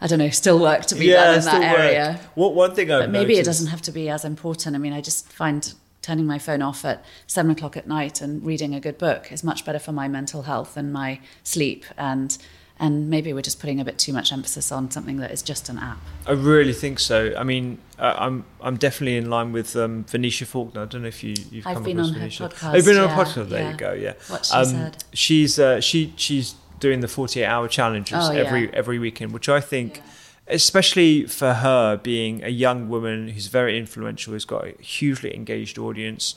I don't know. Still work to be done in that work. area. What one thing I've But maybe it doesn't have to be as important. I mean, I just find turning my phone off at seven o'clock at night and reading a good book is much better for my mental health and my sleep. And and maybe we're just putting a bit too much emphasis on something that is just an app. I really think so. I mean, uh, I'm I'm definitely in line with um, Venetia Falconer. I don't know if you you've I've come been across on her Venetia. podcast, Oh, you've been on yeah, a podcast. There yeah. you go. Yeah. What she said. She's uh, she she's doing the 48 hour challenges Oh, yeah. every every weekend, which I think. Especially for her being a young woman who's very influential, who's got a hugely engaged audience,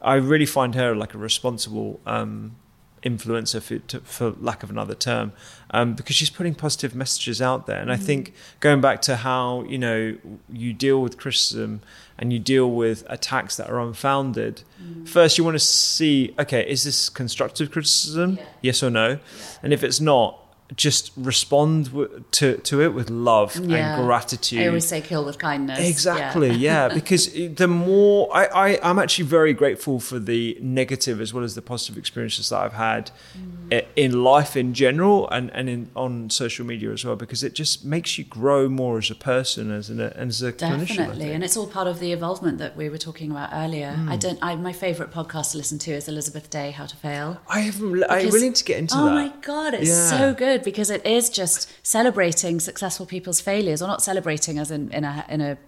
I really find her like a responsible um, influencer, for, to, for lack of another term, um, because she's putting positive messages out there. And I think going back to how you know you deal with criticism and you deal with attacks that are unfounded. First, you want to see, okay, is this constructive criticism? Yes or no? And if it's not, just respond w- to to it with love and gratitude. I always say kill with kindness. Exactly, Yeah. yeah. because the more I, I, I'm actually very grateful for the negative as well as the positive experiences that I've had Mm. In life in general and, and in on social media as well, because it just makes you grow more as a person, as an as a Definitely, and it's all part of the involvement that we were talking about earlier. Hmm. I don't. I, my favourite podcast to listen to is Elizabeth Day, How to Fail. I haven't. I Because- really need to get into oh that. my god, it's Yeah. so good because it is just celebrating successful people's failures, or not celebrating as in, in a in a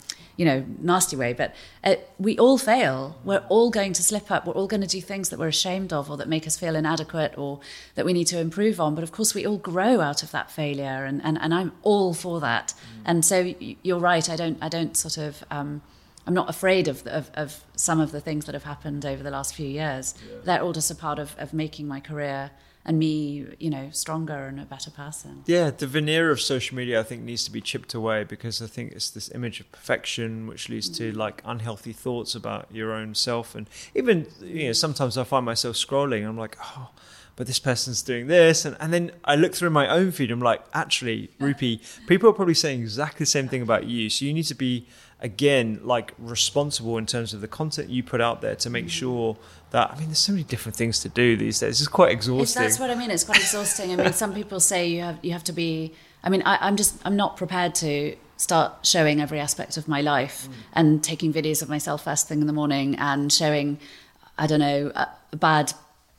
you know nasty way, but uh, we all fail. We're all going to slip up. We're all going to do things that we're ashamed of, or that make us feel inadequate, or that we need to improve on. But of course, we all grow out of that failure, and and, and I'm all for that. And so you're right. I don't I don't sort of. Um, I'm not afraid of, of, of some of the things that have happened over the last few years. They're all just a part of, of making my career and me, you know, stronger and a better person. Yeah, the veneer of social media I think needs to be chipped away because I think it's this image of perfection which leads to mm. like unhealthy thoughts about your own self. And even you know sometimes I find myself scrolling I'm like oh but this person's doing this. And, and then I look through my own feed I'm like actually Rupy people are probably saying exactly the same thing about you. So you need to be again like responsible in terms of the content you put out there to make mm. sure that I mean there's so many different things to do these days it's quite It's, exhausting that's what I mean. It's quite exhausting. I mean, some people say you have you have to be. I mean, I, I'm just I'm not prepared to start showing every aspect of my life and taking videos of myself first thing in the morning and showing, I don't know, uh, bad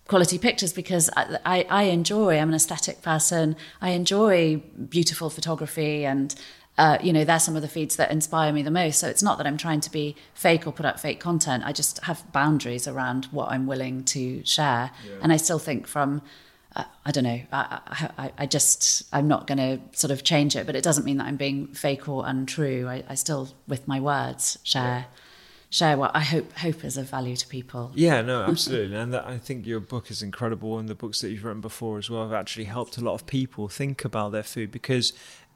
quality pictures because I, I, I enjoy. I'm an aesthetic person. I enjoy beautiful photography and. Uh, you know, they're some of the feeds that inspire me the most. So it's not that I'm trying to be fake or put up fake content. I just have boundaries around what I'm willing to share. And I still think from uh, I don't know. I, I, I just I'm not going to sort of change it, but it doesn't mean that I'm being fake or untrue. I, I still, with my words, share share what I hope hope is of value to people. Yeah, no, absolutely. and that, I think your book is incredible, and the books that you've written before as well have actually helped a lot of people think about their food because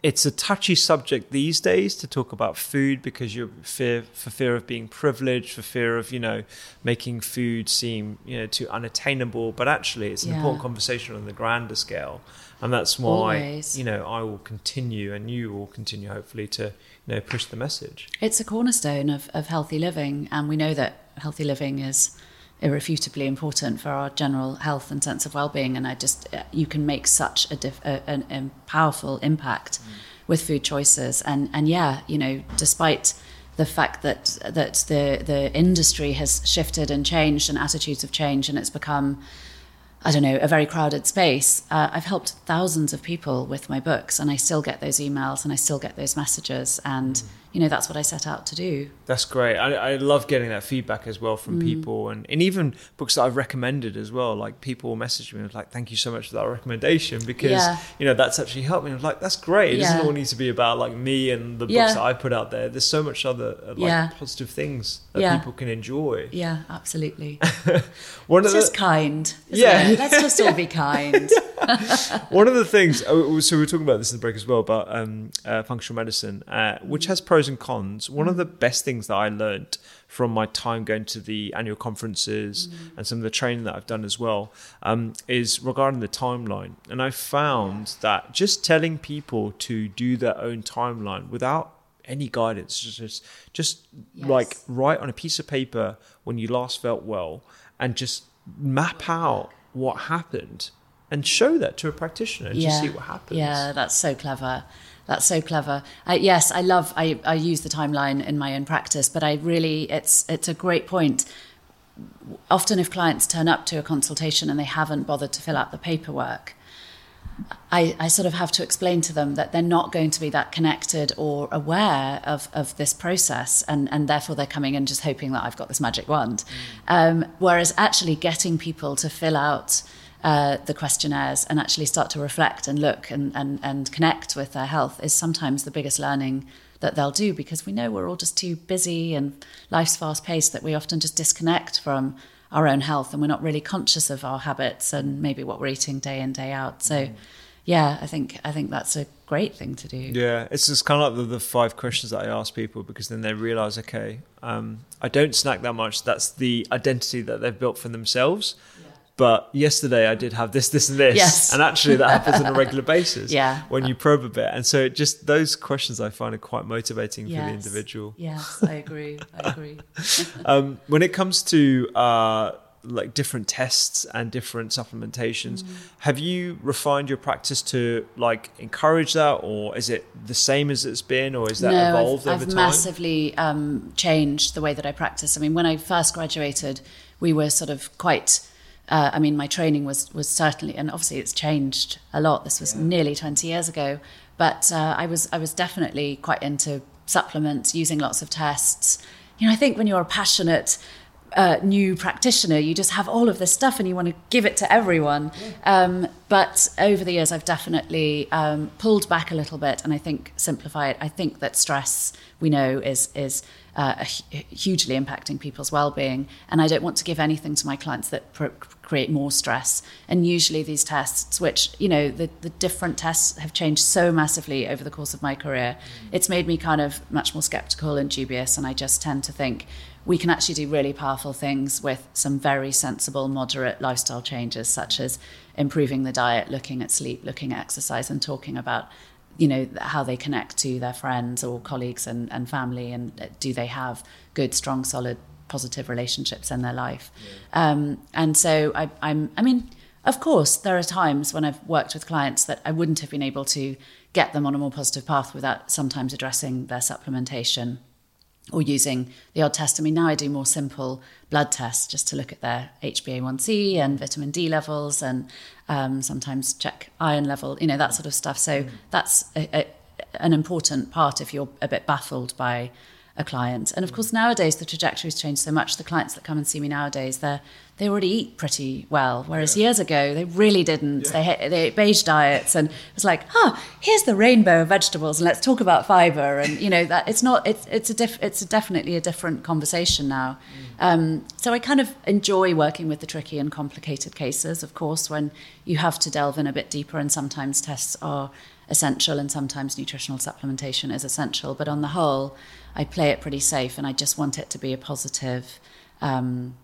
it's a touchy subject these days to talk about food because you're fear for fear of being privileged, for fear of you know making food seem you know too unattainable. But actually, it's an Yeah. important conversation on the grander scale, and that's why Always. you know I will continue, and you will continue, hopefully, to you know push the message. It's a cornerstone of, of healthy living, and we know that healthy living is irrefutably important for our general health and sense of well-being. And I just uh, you can make such a, diff, a, an, a powerful impact with food choices, and and yeah, you know, despite the fact that that the the industry has shifted and changed, and attitudes have changed, and it's become I don't know, a very crowded space. Uh, I've helped thousands of people with my books, and I still get those emails and I still get those messages. And, you know, that's what I set out to do. That's great. I, I love getting that feedback as well Mm. from people, and, and even books that I've recommended as well. Like people message me and like, "Thank you so much for that recommendation," because Yeah. you know that's actually helped me. I'm like, "That's great." It doesn't all need to be about like me and the books Yeah. that I put out there. There's so much other uh, like Yeah. positive things that Yeah. people can enjoy. Yeah, absolutely. One It's of just the kind. Yeah. it? Let's just all be kind. one of the things. oh, So we were talking about this in the break as well about um, uh, functional medicine, uh, which has pros and cons. One of the best things that I learned from my time going to the annual conferences and some of the training that I've done as well um, is regarding the timeline. And I found that just telling people to do their own timeline without any guidance, just just, just like write on a piece of paper when you last felt well, and just map out what happened and show that to a practitioner and just see what happens. Yeah, that's so clever. That's so clever. I, yes, I love. I, I use the timeline in my own practice, but I really, it's it's a great point. Often, if clients turn up to a consultation and they haven't bothered to fill out the paperwork, I, I sort of have to explain to them that they're not going to be that connected or aware of, of this process, and, and therefore they're coming in just hoping that I've got this magic wand. Um, whereas actually getting people to fill out uh, the questionnaires and actually start to reflect and look and, and, and connect with their health is sometimes the biggest learning that they'll do because we know we're all just too busy and life's fast paced that we often just disconnect from our own health and we're not really conscious of our habits and maybe what we're eating day in day out so yeah i think i think that's a great thing to do Yeah, it's just kind of like the, the five questions that I ask people because then they realize, okay, um, I don't snack that much. That's the identity that they've built for themselves. But yesterday I did have this, this, and this. Yes. And actually, that happens on a regular basis Yeah. when you probe a bit. And so, it just those questions I find are quite motivating for the individual. Yes, I agree. I agree. Um, when it comes to uh, like different tests and different supplementations, Mm. have you refined your practice to like encourage that, or is it the same as it's been, or is that no, evolved I've, over I've time? massively um, changed the way that I practice. I mean, when I first graduated, we were sort of quite. Uh, I mean, my training was was certainly, and obviously it's changed a lot. This was nearly twenty years ago, but uh, I was I was definitely quite into supplements, using lots of tests. You know, I think when you're a passionate uh, new practitioner, you just have all of this stuff and you want to give it to everyone. Um, but over the years, I've definitely um, pulled back a little bit, and I think simplify it. I think that stress we know is is uh, hugely impacting people's well-being, and I don't want to give anything to my clients that pr- create more stress. And usually, these tests, which you know, the the different tests have changed so massively over the course of my career, it's made me kind of much more skeptical and dubious, and I just tend to think we can actually do really powerful things with some very sensible, moderate lifestyle changes, such as improving the diet, looking at sleep, looking at exercise, and talking about, you know, how they connect to their friends or colleagues and, and family, and do they have good, strong, solid, positive relationships in their life. Um, and so I, I'm, I mean, of course, there are times when I've worked with clients that I wouldn't have been able to get them on a more positive path without sometimes addressing their supplementation or using the odd test. I mean, now I do more simple blood tests just to look at their HbA1c and vitamin D levels and um, sometimes check iron level, you know, that sort of stuff. So that's a, a, an important part if you're a bit baffled by a client. And of course, nowadays the trajectory's changed so much. The clients that come and see me nowadays, they they already eat pretty well, whereas years ago they really didn't. They ha- they ate beige diets, and it was like, ah, here's the rainbow of vegetables, and let's talk about fiber. And you know that it's not it's it's a diff, it's a definitely a different conversation now. Um, so I kind of enjoy working with the tricky and complicated cases. Of course, when you have to delve in a bit deeper, and sometimes tests are essential, and sometimes nutritional supplementation is essential. But on the whole, I play it pretty safe, and I just want it to be a positive. Um,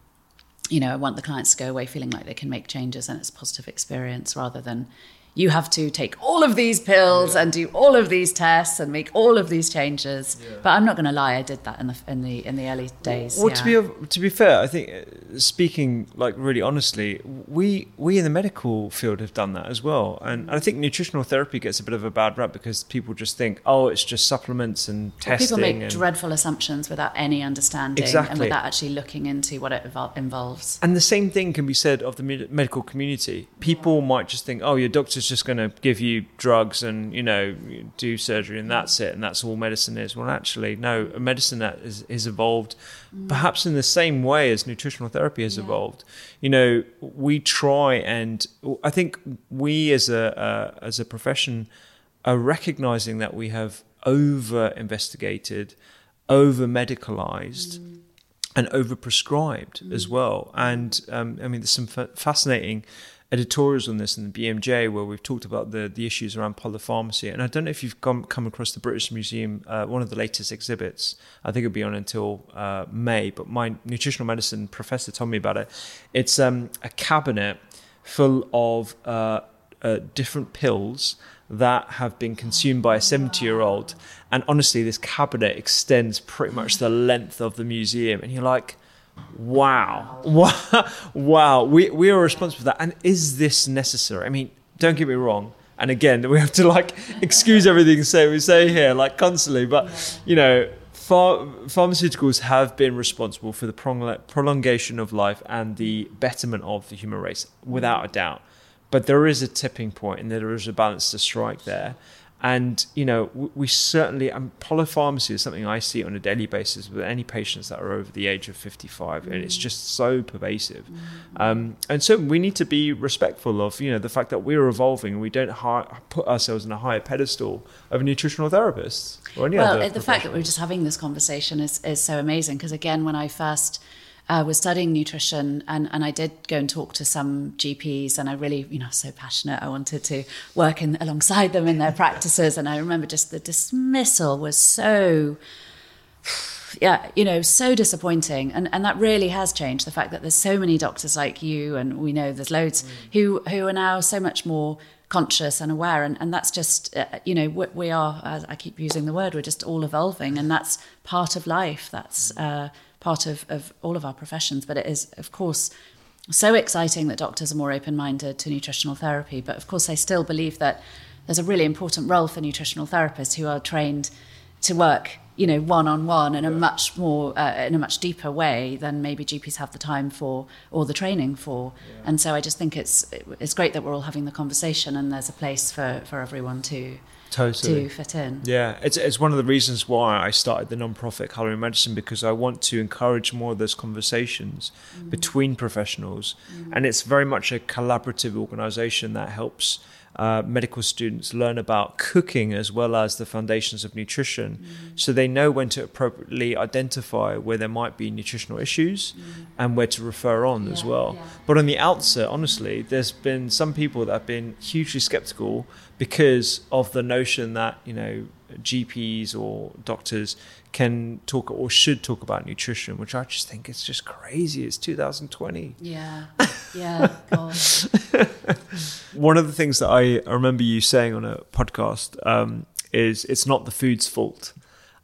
you know, I want the clients to go away feeling like they can make changes and it's a positive experience rather than you have to take all of these pills and do all of these tests and make all of these changes. But I'm not going to lie, I did that in the in the in the early days. Well, yeah. to be to be fair, I think uh, speaking like really honestly, we we in the medical field have done that as well, and I think nutritional therapy gets a bit of a bad rap because people just think, oh, it's just supplements and testing. People make and, dreadful assumptions without any understanding and without actually looking into what it evol- involves. and the same thing can be said of the med- medical community. People might just think, oh, your doctor's just going to give you drugs and you know do surgery and that's it, and that's all medicine is. Well, actually, no, a medicine that is, is evolved, perhaps in the same way as nutritional therapy has evolved. You know, we try and I think we as a uh, as a profession are recognizing that we have over investigated, over medicalized and over overprescribed as well. And um, I mean, there's some fa- fascinating editorials on this in the BMJ where we've talked about the the issues around polypharmacy. And I don't know if you've come come across the British Museum, uh, one of the latest exhibits. I think it'll be on until uh, May. But my nutritional medicine professor told me about it. It's um, a cabinet full of uh, uh, different pills that have been consumed by a 70 year old. And honestly, this cabinet extends pretty much the length of the museum. And you're like, wow, wow, wow, we, we are responsible for that. And is this necessary? I mean, don't get me wrong. And again, we have to like excuse everything say we say here like constantly, but you know, Phar- pharmaceuticals have been responsible for the prolong- prolongation of life and the betterment of the human race, without a doubt. But there is a tipping point, and there is a balance to strike there. And you know, we, we certainly, um, and polypharmacy is something I see on a daily basis with any patients that are over the age of 55, and it's mm. just so pervasive. Mm. Um, and so we need to be respectful of you know the fact that we're evolving. And we don't hi- put ourselves on a higher pedestal of nutritional therapists or any well, other. the fact that we're just having this conversation is, is so amazing because, again, when I first uh, was studying nutrition and, and I did go and talk to some GPs, and I really, you know, so passionate. I wanted to work in, alongside them in their practices. And I remember just the dismissal was so yeah, you know, so disappointing. And, and that really has changed the fact that there's so many doctors like you, and we know there's loads who, who are now so much more conscious and aware. And, and that's just, uh, you know, we, we are, as I keep using the word, we're just all evolving. And that's part of life. That's uh, part of, of all of our professions. But it is, of course, so exciting that doctors are more open minded to nutritional therapy. But of course, I still believe that there's a really important role for nutritional therapists who are trained to work you know one on one in a much more uh, in a much deeper way than maybe GPs have the time for or the training for yeah. and so I just think it's it's great that we're all having the conversation and there's a place for for everyone to totally to fit in. Yeah, it's it's one of the reasons why I started the non-profit Culinary Medicine because I want to encourage more of those conversations mm. between professionals, mm. and it's very much a collaborative organisation that helps uh, medical students learn about cooking as well as the foundations of nutrition mm. so they know when to appropriately identify where there might be nutritional issues mm. and where to refer on yeah, as well. Yeah. But on the outset, honestly, there's been some people that have been hugely skeptical because of the notion that, you know, GPs or doctors can talk or should talk about nutrition, which I just think is just crazy. It's 2020. Yeah. Yeah. One of the things that I remember you saying on a podcast um, is it's not the food's fault.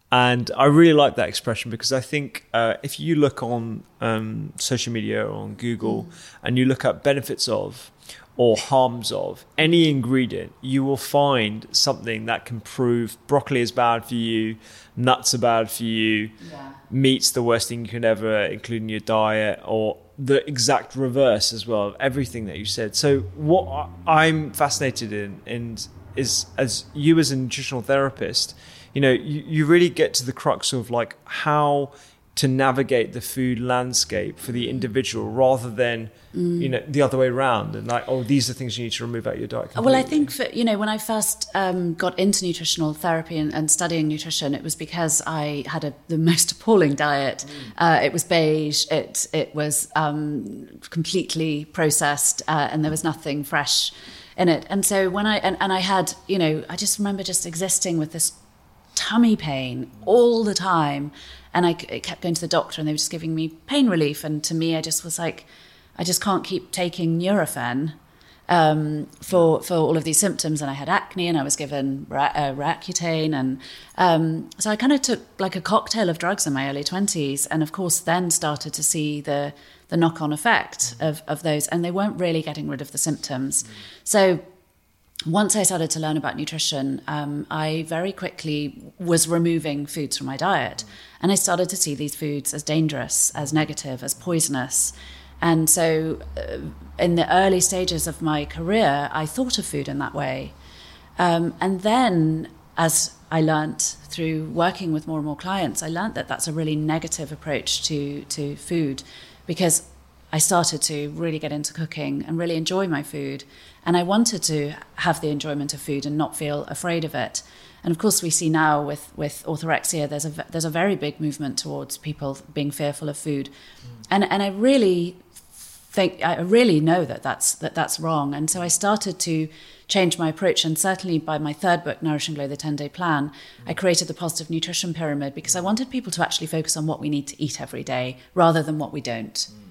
And I really like that expression because I think uh, if you look on um, social media or on Google mm. and you look up benefits of or harms of any ingredient, you will find something that can prove broccoli is bad for you, nuts are bad for you, yeah. meat's the worst thing you can ever include in your diet, or the exact reverse as well of everything that you said. So what I'm fascinated in, and is as you as a nutritional therapist, you know, you, you really get to the crux of like how to navigate the food landscape for the individual rather than mm. you know the other way around and like oh these are things you need to remove out of your diet completely. well i think for, you know when i first um, got into nutritional therapy and, and, studying nutrition it was because i had a, the most appalling diet mm. uh, it was beige it it was um, completely processed uh, and there was nothing fresh in it and so when i and, and i had you know i just remember just existing with this tummy pain all the time and I kept going to the doctor and they were just giving me pain relief. And to me, I just was like, I just can't keep taking Nurofen um, for for all of these symptoms. And I had acne, and I was given ra- uh, and um, so I kind of took like a cocktail of drugs in my early twenties, and of course, then started to see the the knock on effect of of those, and they weren't really getting rid of the symptoms. So once I started to learn about nutrition, um, I very quickly was removing foods from my diet. And I started to see these foods as dangerous, as negative, as poisonous. And so, uh, in the early stages of my career, I thought of food in that way. Um, and then, as I learnt through working with more and more clients, I learnt that that's a really negative approach to, to food because I started to really get into cooking and really enjoy my food. And I wanted to have the enjoyment of food and not feel afraid of it. And of course, we see now with, with orthorexia, there's a, there's a very big movement towards people being fearful of food. Mm. And, and I really think, I really know that that's, that that's wrong. And so I started to change my approach. And certainly by my third book, Nourish and Glow, the 10 day plan, mm. I created the positive nutrition pyramid because I wanted people to actually focus on what we need to eat every day rather than what we don't. Mm.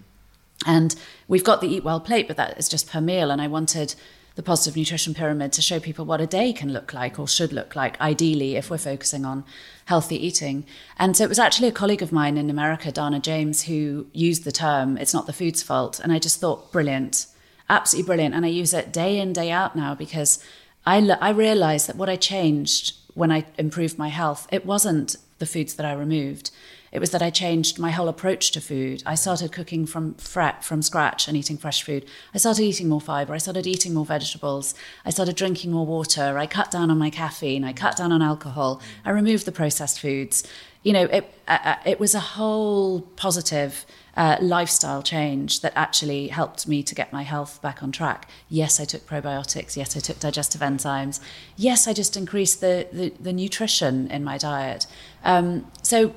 And we've got the Eat Well plate, but that is just per meal. And I wanted the positive nutrition pyramid to show people what a day can look like or should look like, ideally, if we're focusing on healthy eating. And so it was actually a colleague of mine in America, Dana James, who used the term, it's not the food's fault. And I just thought, brilliant, absolutely brilliant. And I use it day in, day out now because I, I realized that what I changed when I improved my health, it wasn't the foods that I removed. It was that I changed my whole approach to food. I started cooking from from scratch and eating fresh food. I started eating more fiber. I started eating more vegetables. I started drinking more water. I cut down on my caffeine. I cut down on alcohol. I removed the processed foods. You know, it uh, uh it was a whole positive. Uh, lifestyle change that actually helped me to get my health back on track. Yes, I took probiotics. Yes, I took digestive enzymes. Yes, I just increased the the, the nutrition in my diet. Um, so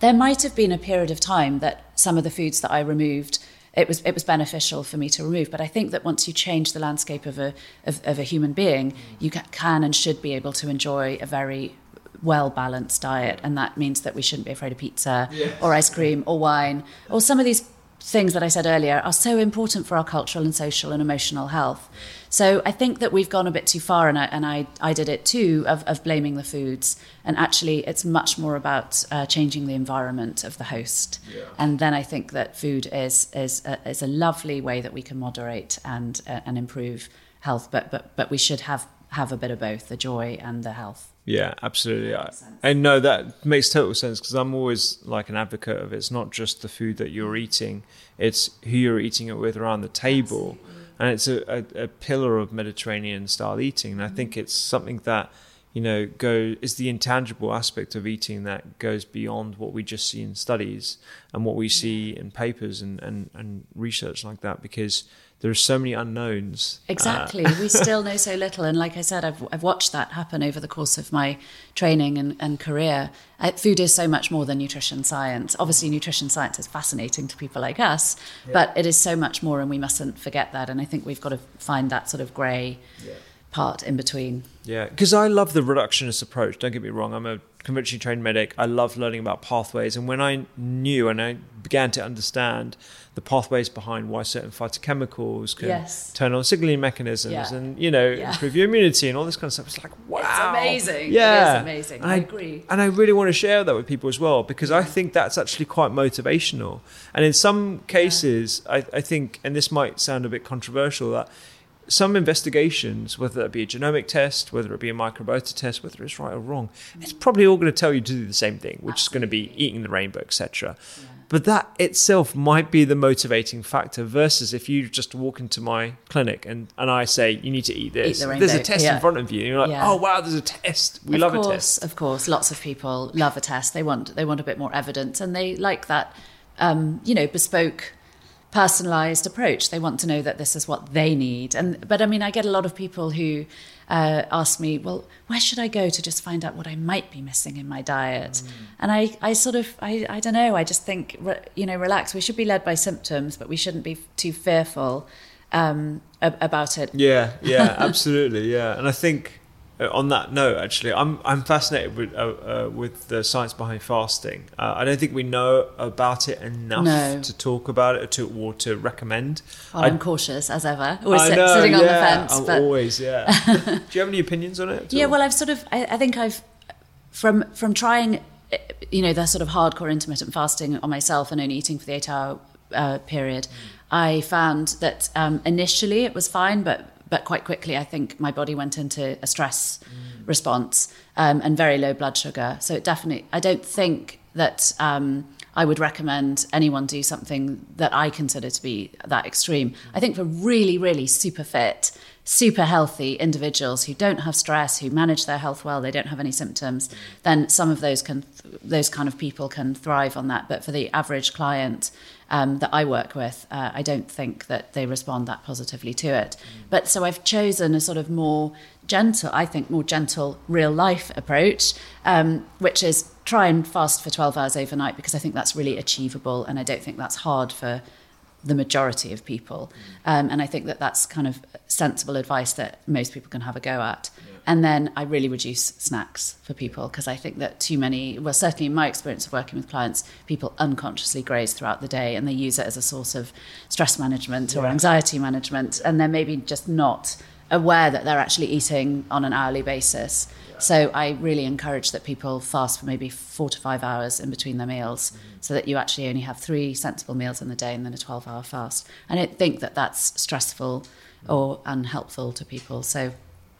there might have been a period of time that some of the foods that I removed it was it was beneficial for me to remove. But I think that once you change the landscape of a of, of a human being, you can and should be able to enjoy a very well balanced diet, and that means that we shouldn't be afraid of pizza or ice cream or wine or some of these things that I said earlier are so important for our cultural and social and emotional health. So I think that we've gone a bit too far, and I, and I, I did it too, of, of blaming the foods. And actually, it's much more about uh, changing the environment of the host. And then I think that food is is a, is a lovely way that we can moderate and uh, and improve health. But but but we should have have a bit of both, the joy and the health. Yeah, absolutely. I, and no, that makes total sense because I'm always like an advocate of it's not just the food that you're eating, it's who you're eating it with around the table. And it's a, a, a pillar of Mediterranean style eating. And I think it's something that, you know, go is the intangible aspect of eating that goes beyond what we just see in studies and what we see in papers and, and, and research like that because there are so many unknowns. Uh, Exactly. we still know so little. And like I said, I've, I've watched that happen over the course of my training and, and career. Uh, food is so much more than nutrition science. Obviously, nutrition science is fascinating to people like us, but it is so much more, and we mustn't forget that. And I think we've got to find that sort of grey part in between. Yeah, because I love the reductionist approach. Don't get me wrong. I'm a conventionally trained medic. I love learning about pathways. And when I knew and I began to understand the pathways behind why certain phytochemicals can Yes. turn on signaling mechanisms Yeah. and, you know, Yeah. improve your immunity and all this kind of stuff, it's like, wow. It's amazing. Yeah. is amazing. And I agree. And I really want to share that with people as well because I mm. think that's actually quite motivational. And in some cases, I, I think, and this might sound a bit controversial, that some investigations, whether it be a genomic test, whether it be a microbiota test, whether it's right or wrong, it's probably all going to tell you to do the same thing, which is going to be eating the rainbow, etc. But that itself might be the motivating factor versus if you just walk into my clinic and, and I say, you need to eat this. the there's a test yeah. in front of you. And you're like, Yeah. oh, wow, there's a test. We of love course, a test. Of course, lots of people love a test. They want they want a bit more evidence, and they like that, um, you know, bespoke, personalised approach. They want to know that this is what they need. And but I mean, I get a lot of people who uh, ask me, well, where should I go to just find out what I might be missing in my diet? And I, I sort of, I, I don't know. I just think, re- you know, relax. We should be led by symptoms, but we shouldn't be too fearful um, ab- about it. Yeah, yeah, absolutely, yeah. And I think on that note, actually, I'm I'm fascinated with uh, uh, with the science behind fasting. Uh, I don't think we know about it enough No. to talk about it or to or to recommend. Well, I- I'm cautious as ever, always sit- know, sitting on the yeah, fence. I'm but always, yeah. Do you have any opinions on it? Yeah, all? well, I've sort of, I, I think I've, from from trying, eh, you know, the sort of hardcore intermittent fasting on myself and only eating for the eight hour uh, period, I found that um, initially it was fine, but but quite quickly I think my body went into a stress response um, and very low blood sugar. So it definitely, I don't think that. Um, I would recommend anyone do something that I consider to be that extreme. I think for really, really super fit, super healthy individuals who don't have stress, who manage their health well, they don't have any symptoms, then some of those can, those kind of people can thrive on that. But for the average client um, that I work with, uh, I don't think that they respond that positively to it. But so I've chosen a sort of more gentle, I think, more gentle real life approach, um, which is try and fast for 12 hours overnight because I think that's really achievable and I don't think that's hard for the majority of people. Um, and I think that that's kind of sensible advice that most people can have a go at. And then I really reduce snacks for people because I think that too many, well, certainly in my experience of working with clients, people unconsciously graze throughout the day and they use it as a source of stress management or anxiety management. And they're maybe just not aware that they're actually eating on an hourly basis. So I really encourage that people fast for maybe four to five hours in between their meals mm-hmm. so that you actually only have three sensible meals in the day and then a 12 hour fast. I don't think that that's stressful mm-hmm. or unhelpful to people. So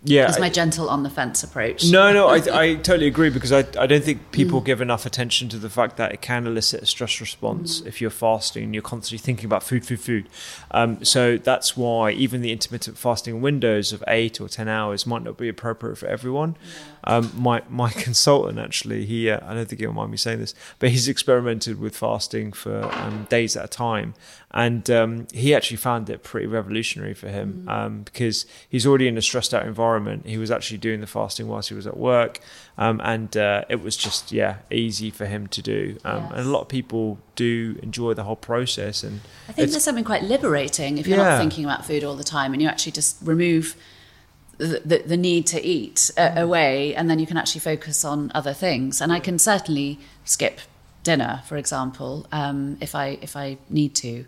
yeah. it's my gentle on the fence approach. No, no, I, I totally agree because I, I don't think Mm. people give enough attention to the fact that it can elicit a stress response Mm. if you're fasting and you're constantly thinking about food, food, food. Um, so that's why even the intermittent fasting windows of eight or 10 hours might not be appropriate for everyone. Um, my, my consultant actually, he, uh, I don't think he'll mind me saying this, but he's experimented with fasting for um, days at a time. And um, he actually found it pretty revolutionary for him Mm. um, because he's already in a stressed out environment. He was actually doing the fasting whilst he was at work, um, and uh, it was just yeah easy for him to do. Um, And a lot of people do enjoy the whole process. And I think there's something quite liberating if you're Yeah. not thinking about food all the time and you actually just remove the, the, the need to eat uh, away, and then you can actually focus on other things. And I can certainly skip dinner, for example, um, if I if I need to.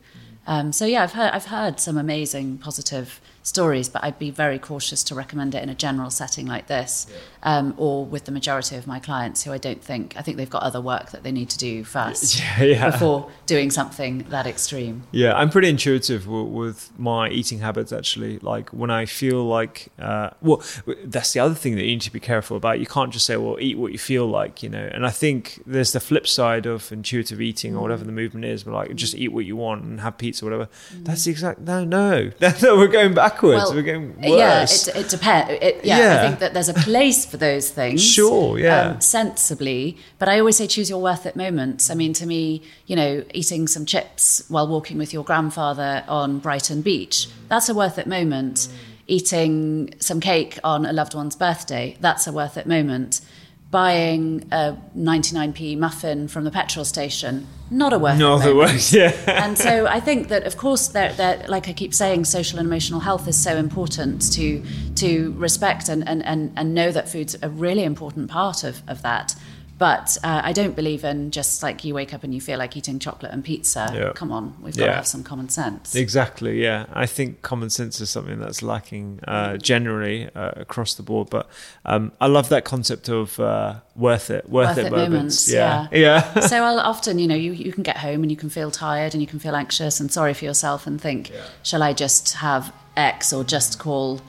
Um, so yeah, I've heard I've heard some amazing positive stories, but I'd be very cautious to recommend it in a general setting like this, um, or with the majority of my clients who I don't think I think they've got other work that they need to do first Yeah, yeah. before doing something that extreme. Yeah, I'm pretty intuitive w- with my eating habits. Actually, like when I feel like, uh, well, that's the other thing that you need to be careful about. You can't just say, "Well, eat what you feel like," you know. And I think there's the flip side of intuitive eating or whatever the movement is, but like just eat what you want and have pizza, or whatever. That's the exact no, no. we're going backwards. we're going worse. Yeah, it, it depends. It, yeah, Yeah. I think that there's a place for those things. Sure, yeah. Um, sensibly. But I always say choose your worth it moments. I mean, to me, you know, eating some chips while walking with your grandfather on Brighton Beach, that's a worth it moment. Eating some cake on a loved one's birthday, that's a worth it moment. Buying a 99p muffin from the petrol station, not a worth it No other moment yeah. and so I think that, of course, they're, they're, like I keep saying, social and emotional health is so important to to respect and, and, and, and know that food's a really important part of, of that. But uh, I don't believe in just like you wake up and you feel like eating chocolate and pizza. Yeah. Come on, we've got to have some common sense. Exactly, yeah. I think common sense is something that's lacking uh, generally uh, across the board. But um, I love that concept of uh, worth it, worth, Worth it, it moments. moments, Yeah, yeah. yeah. so I'll often, you know, you, you can get home and you can feel tired and you can feel anxious and sorry for yourself and think, shall I just have X or just call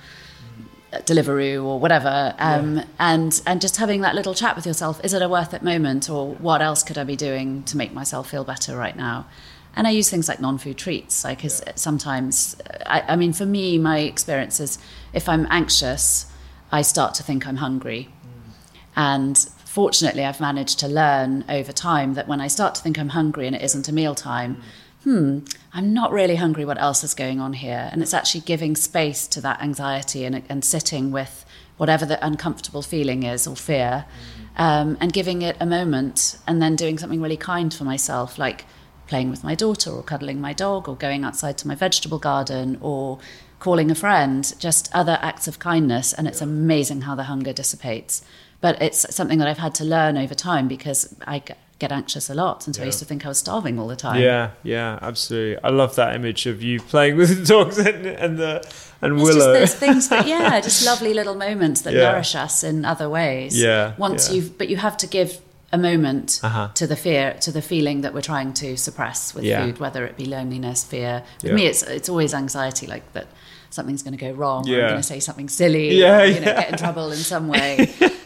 Deliveroo or whatever, um, and and just having that little chat with yourself. Is it a worth it moment, or what else could I be doing to make myself feel better right now? And I use things like non-food treats, like 'cause sometimes, I, I mean, for me, my experience is if I'm anxious, I start to think I'm hungry. And fortunately, I've managed to learn over time that when I start to think I'm hungry and it isn't a mealtime, hmm, I'm not really hungry. What else is going on here? And it's actually giving space to that anxiety and, and sitting with whatever the uncomfortable feeling is or fear um, and giving it a moment and then doing something really kind for myself, like playing with my daughter or cuddling my dog or going outside to my vegetable garden or calling a friend, just other acts of kindness. And it's amazing how the hunger dissipates. But it's something that I've had to learn over time because I get anxious a lot. And so I used to think I was starving all the time. Yeah, yeah, absolutely. I love that image of you playing with the dogs and, and the and It's Willow. just those things that, yeah, just lovely little moments that Yeah. nourish us in other ways. Yeah, Once yeah. you've, but you have to give a moment Uh-huh. to the fear, to the feeling that we're trying to suppress with Yeah. food, whether it be loneliness, fear. With Yeah. me, it's it's always anxiety, like that something's going to go wrong. Or I'm going to say something silly. Yeah, or, you know, get in trouble in some way.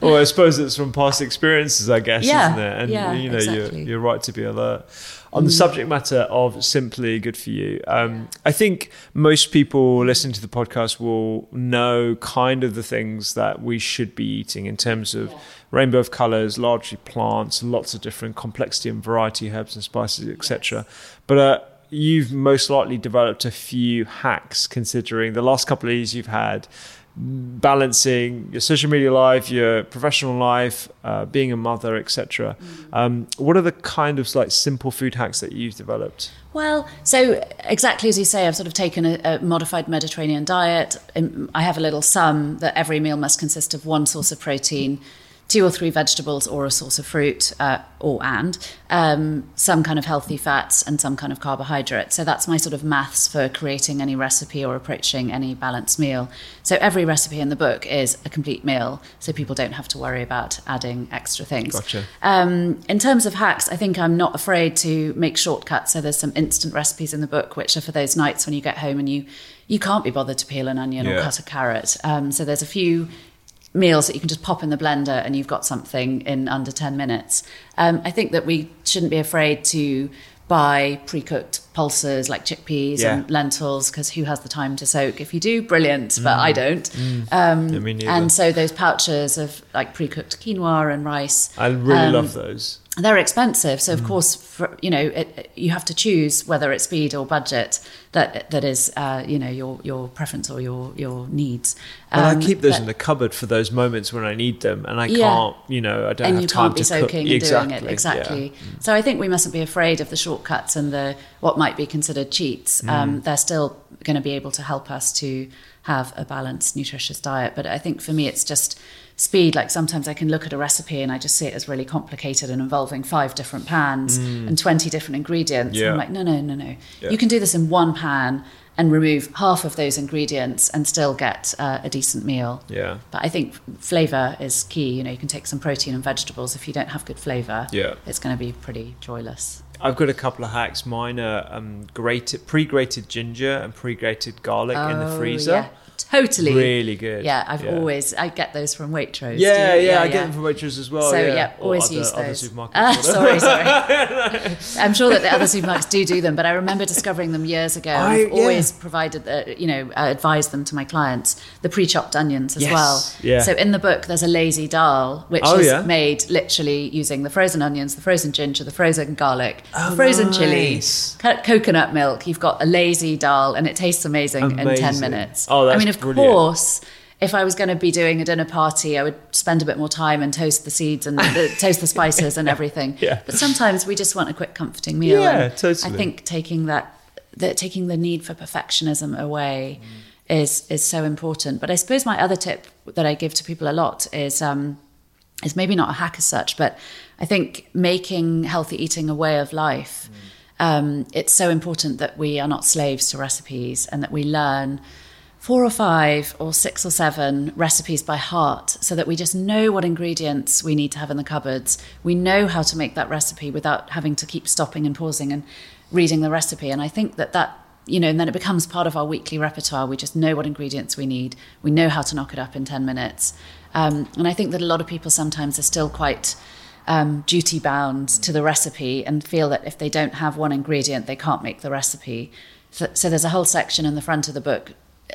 well, I suppose it's from past experiences, I guess, Yeah, isn't it? And yeah, you know, exactly. you're, you're right to be alert. On the subject matter of simply good for you, um, I think most people listening to the podcast will know kind of the things that we should be eating in terms of rainbow of colors, largely plants, lots of different complexity and variety, herbs and spices, etc. But uh, you've most likely developed a few hacks considering the last couple of years you've had balancing your social media life, your professional life, uh, being a mother, etc. Um, what are the kind of like simple food hacks that you've developed? Well, so exactly as you say, I've sort of taken a, a modified Mediterranean diet. Um, I have a little sum that every meal must consist of one source of protein, two or three vegetables, or a source of fruit, uh, or and um, some kind of healthy fats and some kind of carbohydrate. So that's my sort of maths for creating any recipe or approaching any balanced meal. So every recipe in the book is a complete meal, so people don't have to worry about adding extra things. Gotcha. Um, in terms of hacks, I think I'm not afraid to make shortcuts. So there's some instant recipes in the book, which are for those nights when you get home and you you can't be bothered to peel an onion or cut a carrot. Um, so there's a few meals that you can just pop in the blender and you've got something in under 10 minutes. Um, I think that we shouldn't be afraid to buy pre-cooked pulses like chickpeas Yeah. and lentils because who has the time to soak? If you do, brilliant, but I don't. Um, Yeah, and so those pouches of like pre-cooked quinoa and rice. I really um, love those. They're expensive. So of course, for, you know, it, you have to choose whether it's speed or budget that that is, uh, you know, your your preference or your your needs. But I Um, keep those but- in the cupboard for those moments when I need them, and I Yeah. can't, you know, I don't and have you time can't be to cook. and exactly. doing it yeah. exactly. So I think we mustn't be afraid of the shortcuts and the what might be considered cheats. Mm. Um, they're still going to be able to help us to have a balanced, nutritious diet. But I think for me, it's just speed. Like sometimes I can look at a recipe and I just see it as really complicated and involving five different pans and twenty different ingredients. Mm. Yeah. And I'm like, no, no, no, no. Yeah. You can do this in one pan and remove half of those ingredients and still get uh, a decent meal. Yeah. But I think flavor is key. You know, you can take some protein and vegetables. If you don't have good flavor, Yeah. it's going to be pretty joyless. I've got a couple of hacks. Mine are um, grated, pre-grated ginger and pre-grated garlic in the Oh, freezer. yeah, totally. Really good. Yeah, I've Yeah. always I get those from Waitrose. Yeah, you? yeah, I get them from Waitrose as well. So yeah, yeah, always other, use other those. supermarkets. Ah, sorry, sorry. I'm sure that the other supermarkets do do them, but I remember discovering them years ago. I- I've yeah. always provided, the, you know, uh, advised them to my clients the pre-chopped onions as Yes, well. yeah. So in the book, there's a lazy dal, which Oh, is yeah? made literally using the frozen onions, the frozen ginger, the frozen garlic, the frozen chili, Oh, co- coconut milk. You've got a lazy dal, and it tastes amazing, in ten minutes. Oh, I that's mean, of brilliant. course. If I was going to be doing a dinner party, I would spend a bit more time and toast the seeds and the, toast the spices and everything. Yeah. But sometimes we just want a quick, comforting meal. Yeah, totally. I think taking that, that taking the need for perfectionism away is is so important. But I suppose my other tip that I give to people a lot is um, is maybe not a hack as such, but I think making healthy eating a way of life. Um, it's so important that we are not slaves to recipes and that we learn four or five or six or seven recipes by heart so that we just know what ingredients we need to have in the cupboards. We know how to make that recipe without having to keep stopping and pausing and reading the recipe. And I think that that, you know, and then it becomes part of our weekly repertoire. We just know what ingredients we need. We know how to knock it up in 10 minutes. Um, and I think that a lot of people sometimes are still quite um, duty bound to the recipe and feel that if they don't have one ingredient, they can't make the recipe. So, so there's a whole section in the front of the book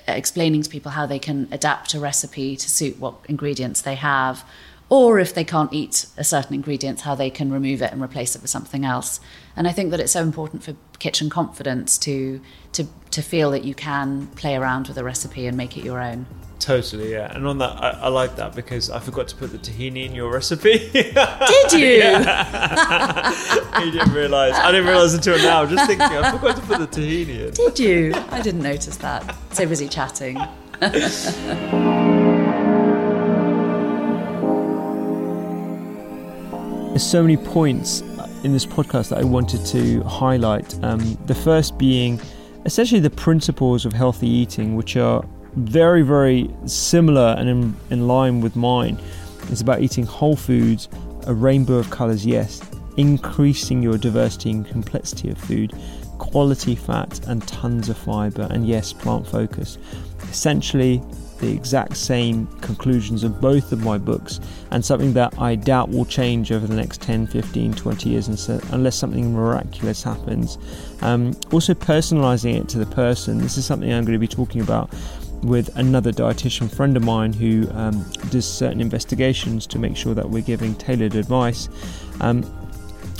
explaining to people how they can adapt a recipe to suit what ingredients they have, or if they can't eat a certain ingredient, how they can remove it and replace it with something else. And I think that it's so important for kitchen confidence to to to feel that you can play around with a recipe and make it your own. Totally, yeah. And on that, I, I like that because I forgot to put the tahini in your recipe. Did you? you didn't realise. I didn't realise until now. Just thinking, I forgot to put the tahini in. Did you? I didn't notice that. So busy chatting. There's so many points in this podcast that I wanted to highlight. Um, the first being essentially the principles of healthy eating, which are very, very similar and in, in line with mine. It's about eating whole foods, a rainbow of colours, yes, increasing your diversity and complexity of food, quality fat, and tons of fibre, and yes, plant focus. Essentially, the exact same conclusions of both of my books, and something that I doubt will change over the next 10, 15, 20 years unless something miraculous happens. Um, also, personalizing it to the person. This is something I'm going to be talking about with another dietitian friend of mine who um, does certain investigations to make sure that we're giving tailored advice. Um,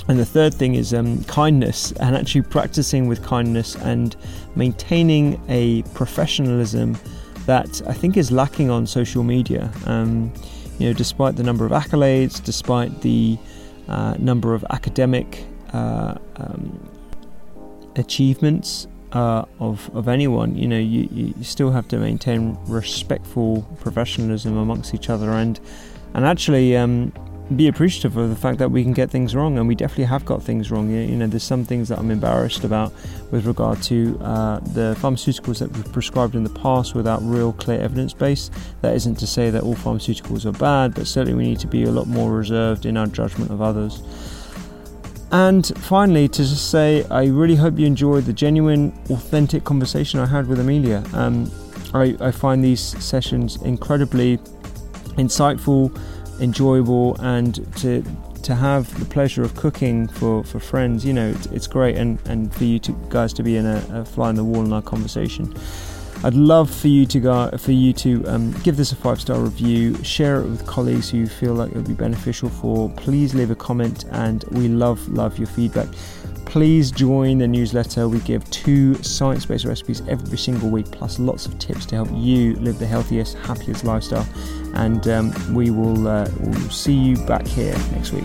and the third thing is um, kindness and actually practicing with kindness and maintaining a professionalism that I think is lacking on social media. Um, you know, despite the number of accolades, despite the uh, number of academic uh, um, achievements uh, of of anyone, you know, you, you still have to maintain respectful professionalism amongst each other and and actually um, be appreciative of the fact that we can get things wrong, and we definitely have got things wrong. You know, there's some things that I'm embarrassed about with regard to uh, the pharmaceuticals that we've prescribed in the past without real clear evidence base. That isn't to say that all pharmaceuticals are bad, but certainly we need to be a lot more reserved in our judgment of others. And finally, to just say, I really hope you enjoyed the genuine, authentic conversation I had with Amelia. Um, I, I find these sessions incredibly insightful, enjoyable, and to to have the pleasure of cooking for, for friends, you know, it's, it's great, and, and for you to, guys to be in a, a fly on the wall in our conversation. I'd love for you to go for you to um, give this a five star review, share it with colleagues who you feel like it would be beneficial for. Please leave a comment, and we love love your feedback. Please join the newsletter. We give two science based recipes every single week, plus lots of tips to help you live the healthiest, happiest lifestyle. And um, we will uh, we'll see you back here next week.